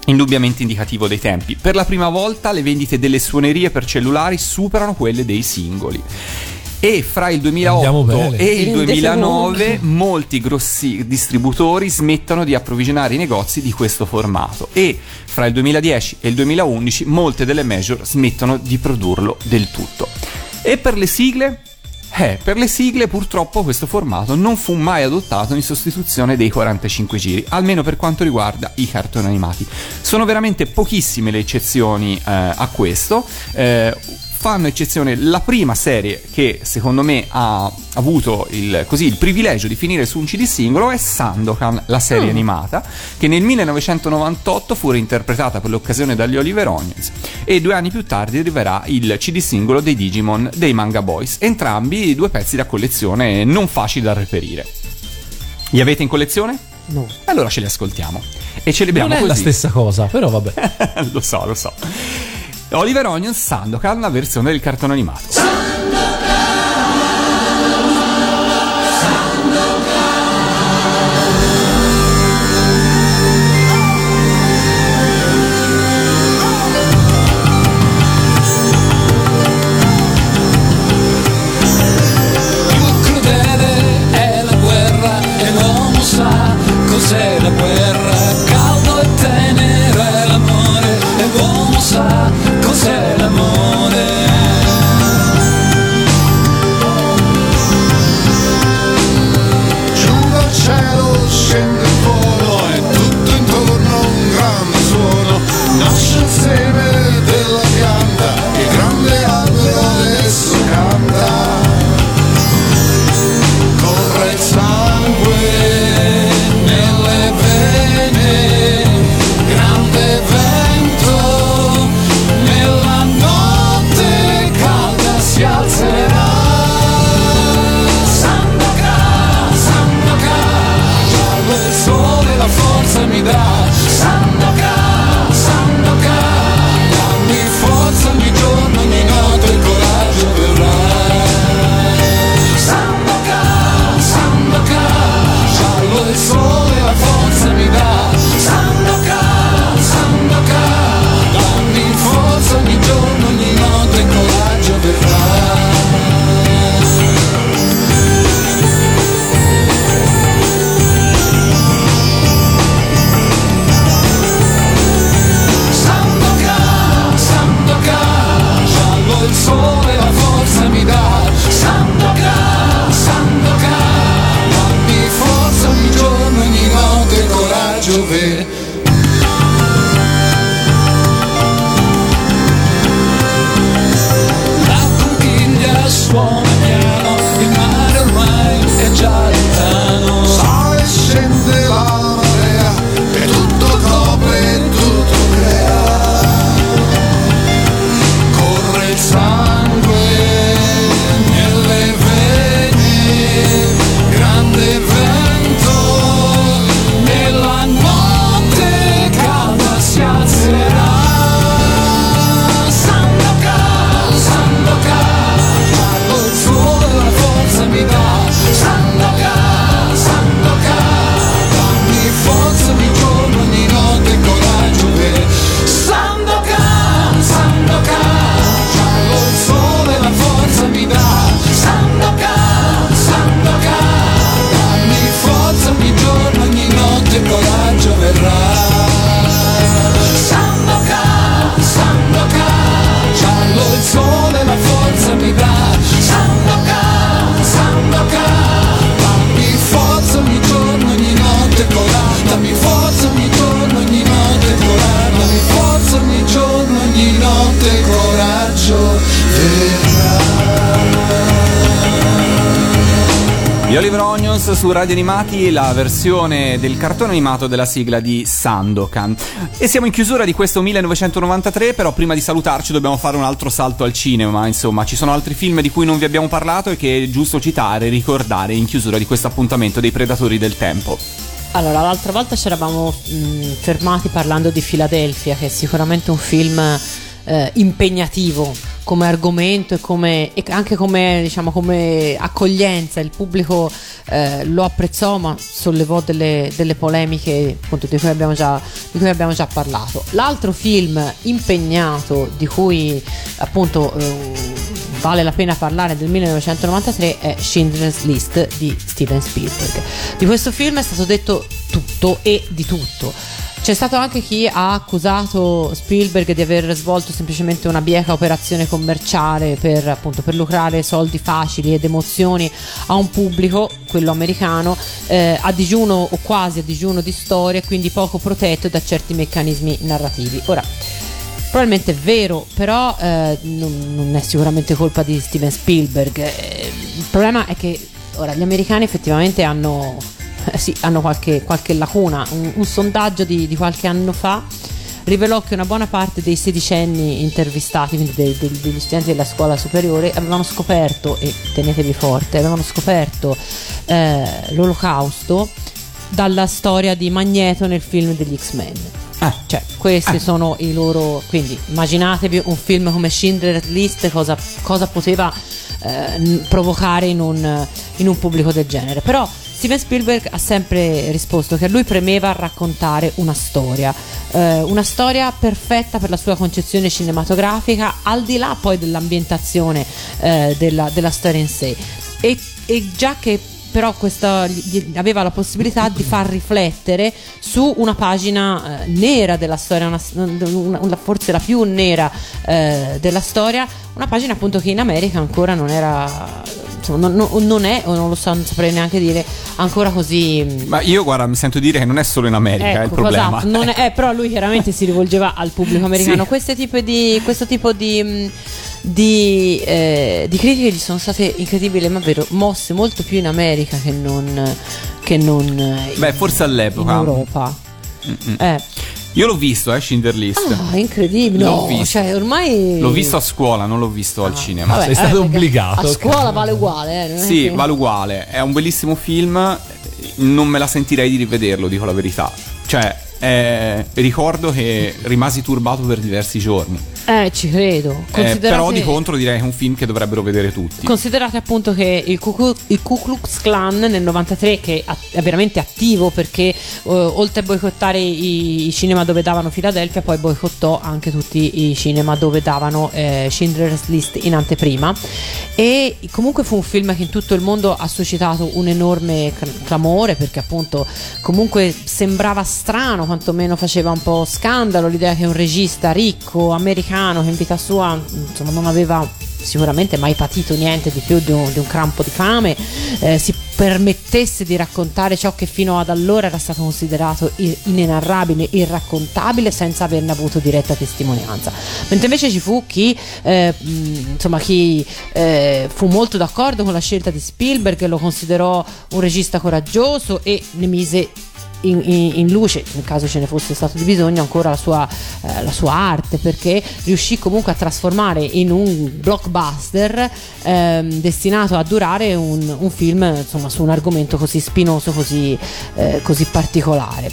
indubbiamente indicativo dei tempi. Per la prima volta le vendite delle suonerie per cellulari superano quelle dei singoli. E fra il Andiamo 2008 bene. e il Rendete 2009 conto? molti grossi distributori smettono di approvvigionare i negozi di questo formato e fra il 2010 e il 2011 molte delle major smettono di produrlo del tutto. E per le sigle? Eh, per le sigle purtroppo questo formato non fu mai adottato in sostituzione dei 45 giri, almeno per quanto riguarda i cartoni animati. Sono veramente pochissime le eccezioni eh, a questo. eh, fanno eccezione la prima serie che secondo me ha avuto il, così, il privilegio di finire su un CD singolo è Sandokan, la serie animata, che nel 1998 fu reinterpretata per l'occasione dagli Oliver Onions e due anni più tardi arriverà il CD singolo dei Digimon dei Manga Boys, entrambi due pezzi da collezione non facili da reperire. Li avete in collezione? No. Allora ce li ascoltiamo e celebriamo Non è la così. stessa cosa, però vabbè. (laughs) lo so, lo so. Oliver Onions Sandokan, la versione del cartone animato. Su Radio Animati, la versione del cartone animato della sigla di Sandokan. E siamo in chiusura di questo 1993, però prima di salutarci dobbiamo fare un altro salto al cinema, insomma, ci sono altri film di cui non vi abbiamo parlato e che è giusto citare ricordare in chiusura di questo appuntamento dei Predatori del Tempo. Allora, l'altra volta ci eravamo mh, fermati parlando di Filadelfia, che è sicuramente un film eh, impegnativo come argomento e, come, e anche come, diciamo, come accoglienza. Il pubblico eh, lo apprezzò, ma sollevò delle, delle polemiche appunto, di, cui già, di cui abbiamo già parlato. L'altro film impegnato di cui appunto eh, vale la pena parlare del 1993 è Schindler's List di Steven Spielberg. Di questo film è stato detto tutto e di tutto. C'è stato anche chi ha accusato Spielberg di aver svolto semplicemente una bieca operazione commerciale per, appunto, per lucrare soldi facili ed emozioni a un pubblico, quello americano, eh, a digiuno o quasi a digiuno di storia, quindi poco protetto da certi meccanismi narrativi. Ora, Probabilmente è vero, però eh, non, non è sicuramente colpa di Steven Spielberg. Eh, il problema è che ora gli americani effettivamente hanno, sì, hanno qualche, qualche lacuna. Un, un sondaggio di, di qualche anno fa rivelò che una buona parte dei sedicenni intervistati, quindi dei- dei- degli studenti della scuola superiore, avevano scoperto, e tenetevi forte, avevano scoperto eh, l'olocausto dalla storia di Magneto nel film degli X-Men. Cioè, questi sono i loro. Quindi immaginatevi un film come Schindler's List, cosa, cosa poteva eh, provocare in un, in un pubblico del genere. Però Steven Spielberg ha sempre risposto che a lui premeva raccontare una storia, eh, una storia perfetta per la sua concezione cinematografica, al di là poi dell'ambientazione eh, della, della storia in sé. E, e già che però questa aveva la possibilità di far riflettere su una pagina eh, nera della storia, una- una- una- forse la più nera eh, della storia, una pagina appunto che in America ancora non era, insomma, non, non- è, o non lo so, non saprei neanche dire, ancora così... mm, Ma io, guarda, mi sento dire che non è solo in America il Ecco, problema. esatto, non è- (laughs) eh, però lui chiaramente si rivolgeva al pubblico (laughs) americano. Sì. Queste tipo di, questo tipo di, mh, di, eh, di critiche gli sono state incredibili, ma vero, mosse molto più in America che non, che non eh, Beh, forse in all'epoca. Europa. Mm-mm. Eh. Io l'ho visto, eh, Schindler List. Ah, incredibile. L'ho No, visto. cioè, ormai L'ho visto a scuola, non l'ho visto al cinema. Vabbè, eh, perché A scuola vale uguale, eh, non è Sì, che- vale uguale. È un bellissimo film. Non me la sentirei di rivederlo, dico la verità. Cioè, eh, ricordo che rimasi turbato per diversi giorni. Eh, ci credo. Eh, però di contro direi che è un film che dovrebbero vedere tutti. Considerate appunto che il Ku, Klux- il Ku Klux Klan nel 93 che è veramente attivo perché eh, oltre a boicottare i, i cinema dove davano Philadelphia poi boicottò anche tutti i cinema dove davano eh, Schindler's List in anteprima e comunque fu un film che in tutto il mondo ha suscitato un enorme cl- clamore perché appunto comunque sembrava strano quantomeno faceva un po' scandalo l'idea che un regista ricco americano che in vita sua insomma non aveva sicuramente mai patito niente di più di un, di un crampo di fame, eh, si permettesse di raccontare ciò che fino ad allora era stato considerato inenarrabile, irraccontabile, senza averne avuto diretta testimonianza. Mentre invece ci fu chi, eh, insomma, chi eh, fu molto d'accordo con la scelta di Spielberg, lo considerò un regista coraggioso e ne mise in, in- in luce, in caso ce ne fosse stato bisogno, ancora la sua, eh, la sua arte, perché riuscì comunque a trasformare in un blockbuster ehm, destinato a durare un, un film insomma, su un argomento così spinoso, così, eh, così particolare.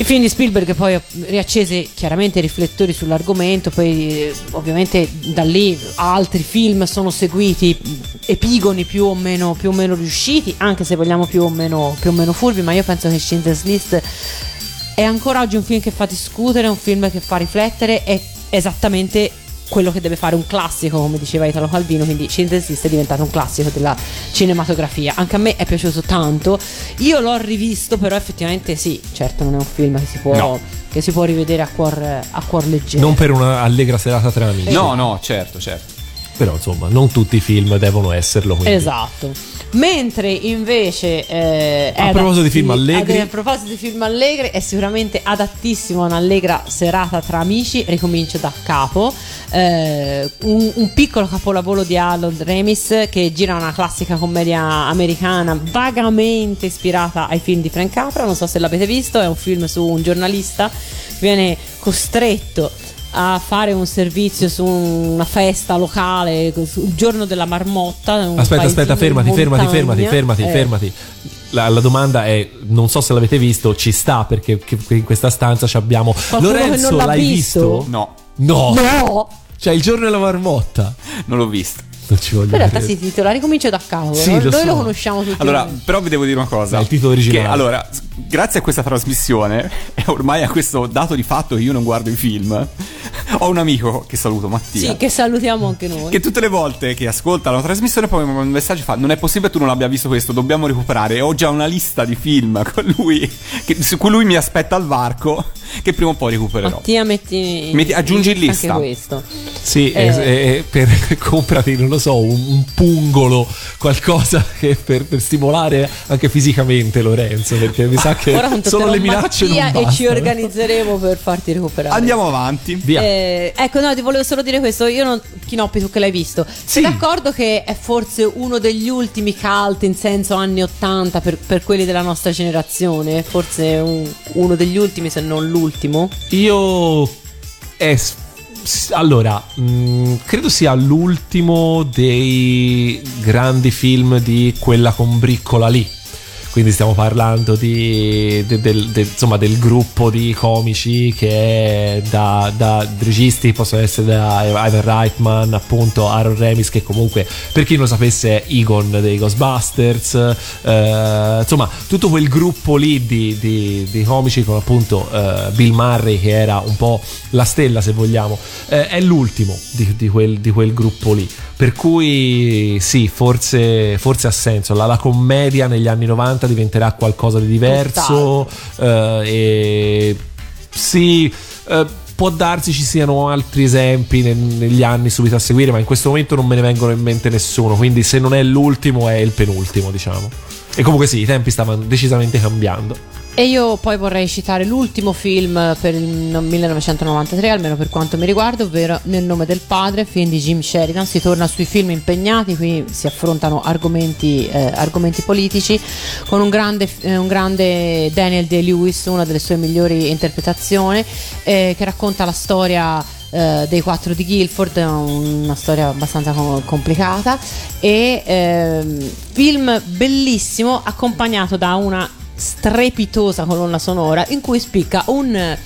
Il film di Spielberg poi riaccese chiaramente i riflettori sull'argomento, poi eh, ovviamente da lì altri film sono seguiti, epigoni più o meno, più o meno riusciti, anche se vogliamo più o, meno, più o meno furbi, ma io penso che Schindler's List è ancora oggi un film che fa discutere, un film che fa riflettere, è esattamente quello che deve fare un classico, come diceva Italo Calvino, quindi List è diventato un classico della cinematografia. Anche a me è piaciuto tanto. Io l'ho rivisto, però effettivamente sì, certo non è un film che si può, No. che si può rivedere a cuor, a cuor leggero. Non per una allegra serata tra amici. No, no, certo, certo. Però insomma, non tutti i film devono esserlo. quindi. Esatto. Mentre invece eh, A proposito di adatti- film allegri. ad- a proposito di film allegri è sicuramente adattissimo a un'allegra serata tra amici, ricomincio da capo. Eh, un, un piccolo capolavoro di Harold Remis che gira una classica commedia americana vagamente ispirata ai film di Frank Capra, non so se l'avete visto, è un film su un giornalista che viene costretto a fare un servizio su una festa locale sul giorno della marmotta un Aspetta, aspetta, fermati, fermati, fermati, fermati, Eh, fermati. La, la domanda è: non so se l'avete visto, ci sta perché che- che in questa stanza ci abbiamo. Qualcuno Lorenzo, l'hai visto? visto? No, No. No! Cioè, il giorno della marmotta. non l'ho visto. Non ci voglio In realtà credere. si titola Ricomincio da capo. Sì, Noi lo so. lo conosciamo tutti. Allora, però vi devo dire una cosa. È il titolo originale. Che, allora, grazie a questa trasmissione e ormai a questo dato di fatto che io non guardo i film, ho un amico che saluto, Mattia. sì, che salutiamo anche noi. Che tutte le volte che ascolta la trasmissione poi mi manda un messaggio e fa Non è possibile tu non abbia visto questo, dobbiamo recuperare E ho già una lista di film (laughs) con lui che- Su cui lui mi aspetta al varco Che prima o poi recupererò Mattia, metti, Metti- aggiungi in anche lista. questo. Sì, Eh. eh, eh, per (laughs) comprati, non lo so, un, un pungolo, qualcosa che per, per stimolare anche fisicamente Lorenzo, perché mi (laughs) sa che Ora solo contatterò le minacce e ci organizzeremo per farti recuperare. Andiamo avanti Via. Eh, ecco, no, ti volevo solo dire questo. Io non. Chinoppi, tu che l'hai visto. Sei d'accordo che è forse uno degli ultimi cult in senso anni 80 per, per quelli della nostra generazione? Forse un- uno degli ultimi, se non l'ultimo? Io è allora, mh, credo sia l'ultimo dei grandi film di quella combriccola lì. Quindi stiamo parlando di, de- del, de- insomma, del gruppo di comici che da, da registi, possono essere da Ivan Reitman, appunto Aaron Remis, che comunque per chi non lo sapesse Egon dei Ghostbusters, eh, insomma tutto quel gruppo lì di, di- di comici con appunto eh, Bill Murray che era un po' la stella se vogliamo, eh, è l'ultimo di, di quel, di quel gruppo lì. Per cui sì, forse, forse ha senso. La, la commedia negli anni 90 diventerà qualcosa di diverso. eh, e sì, eh, può darsi ci siano altri esempi ne- negli anni subito a seguire, ma in questo momento non me ne vengono in mente nessuno. Quindi se non è l'ultimo, è il penultimo, diciamo. E comunque sì, i tempi stavano decisamente cambiando. E io poi vorrei citare l'ultimo film per il no- 1993, almeno per quanto mi riguarda, ovvero Nel nome del padre, film di Jim Sheridan. Si torna sui film impegnati, qui si affrontano argomenti, eh, argomenti politici, con un grande, eh, un grande Daniel Day-Lewis, una delle sue migliori interpretazioni, eh, che racconta la storia eh, dei quattro di Guilford, una storia abbastanza com- complicata e ehm, film bellissimo accompagnato da una strepitosa colonna sonora in cui spicca un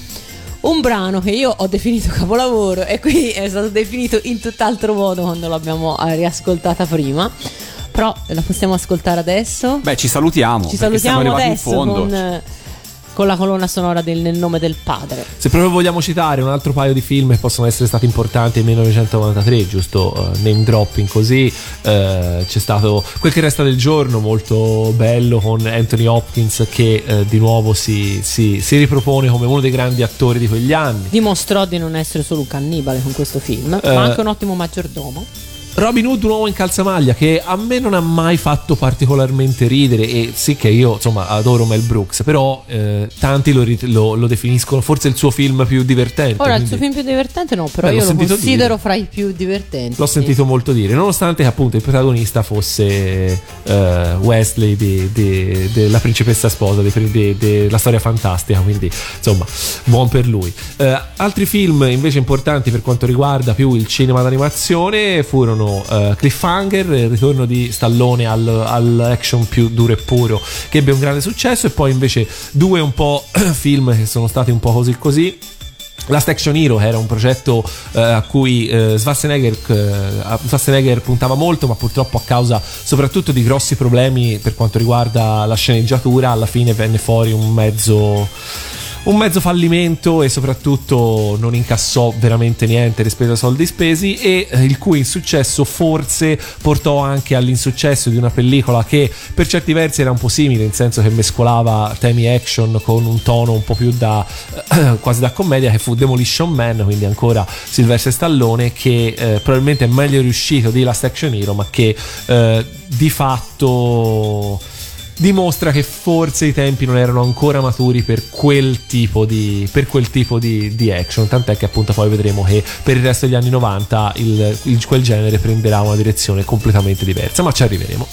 un brano che io ho definito capolavoro e qui è stato definito in tutt'altro modo quando l'abbiamo eh, riascoltata prima. Però la possiamo ascoltare adesso? Beh ci salutiamo Ci salutiamo arrivati adesso in fondo con, eh, con la colonna sonora del Nel nome del padre. Se proprio vogliamo citare un altro paio di film che possono essere stati importanti nel 1993, giusto eh, name dropping così, eh, c'è stato Quel che resta del giorno, molto bello con Anthony Hopkins che eh, di nuovo si, si- si ripropone come uno dei grandi attori di quegli anni. Dimostrò di non essere solo un cannibale con questo film, ma anche un ottimo maggiordomo. Robin Hood, un uomo in calzamaglia, che a me non ha mai fatto particolarmente ridere. E sì, che io insomma adoro Mel Brooks, però eh, tanti lo, lo- lo definiscono forse il suo film più divertente. Ora, il quindi suo film più divertente no, però Beh, io lo considero dire. fra i più divertenti. L'ho sentito molto dire, nonostante che appunto il protagonista fosse eh, Wesley della principessa sposa, della storia fantastica, quindi insomma, buon per lui. Eh, altri film invece importanti per quanto riguarda più il cinema d'animazione furono eh, Cliffhanger, il ritorno di Stallone al- all'action più duro e puro, che ebbe un grande successo, e poi invece due un po' (clears throat) film che sono stati un po' così così. Last Action Hero era un progetto eh, a cui eh, Schwarzenegger, eh, Schwarzenegger puntava molto, ma purtroppo a causa soprattutto di grossi problemi per quanto riguarda la sceneggiatura, alla fine venne fuori un mezzo un mezzo fallimento e soprattutto non incassò veramente niente rispetto ai soldi spesi e eh, il cui insuccesso forse portò anche all'insuccesso di una pellicola che per certi versi era un po' simile, in senso che mescolava temi action con un tono un po' più da quasi da commedia che fu Demolition Man, quindi ancora Sylvester Stallone che eh, probabilmente è meglio riuscito di Last Action Hero, ma che eh, di fatto dimostra che forse i tempi non erano ancora maturi per quel tipo di, quel tipo di, di action. Tant'è che appunto poi vedremo che per il resto degli anni 90 il, il- quel genere prenderà una direzione completamente diversa, ma ci arriveremo.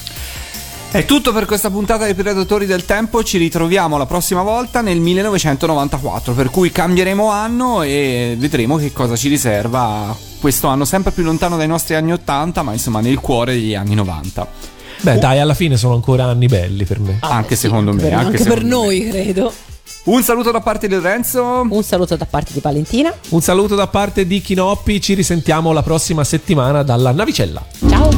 È tutto per questa puntata dei Predatori del Tempo, ci ritroviamo la prossima volta nel 1994, per cui cambieremo anno e vedremo che cosa ci riserva questo anno sempre più lontano dai nostri anni 80, ma insomma nel cuore degli anni 90. Beh, dai, alla fine sono ancora anni belli per me. anche secondo me, Per- anche, anche per me. noi, credo. Un saluto da parte di Lorenzo. Un saluto da parte di Valentina. Un saluto da parte di Chinoppi, ci risentiamo la prossima settimana dalla navicella. Ciao.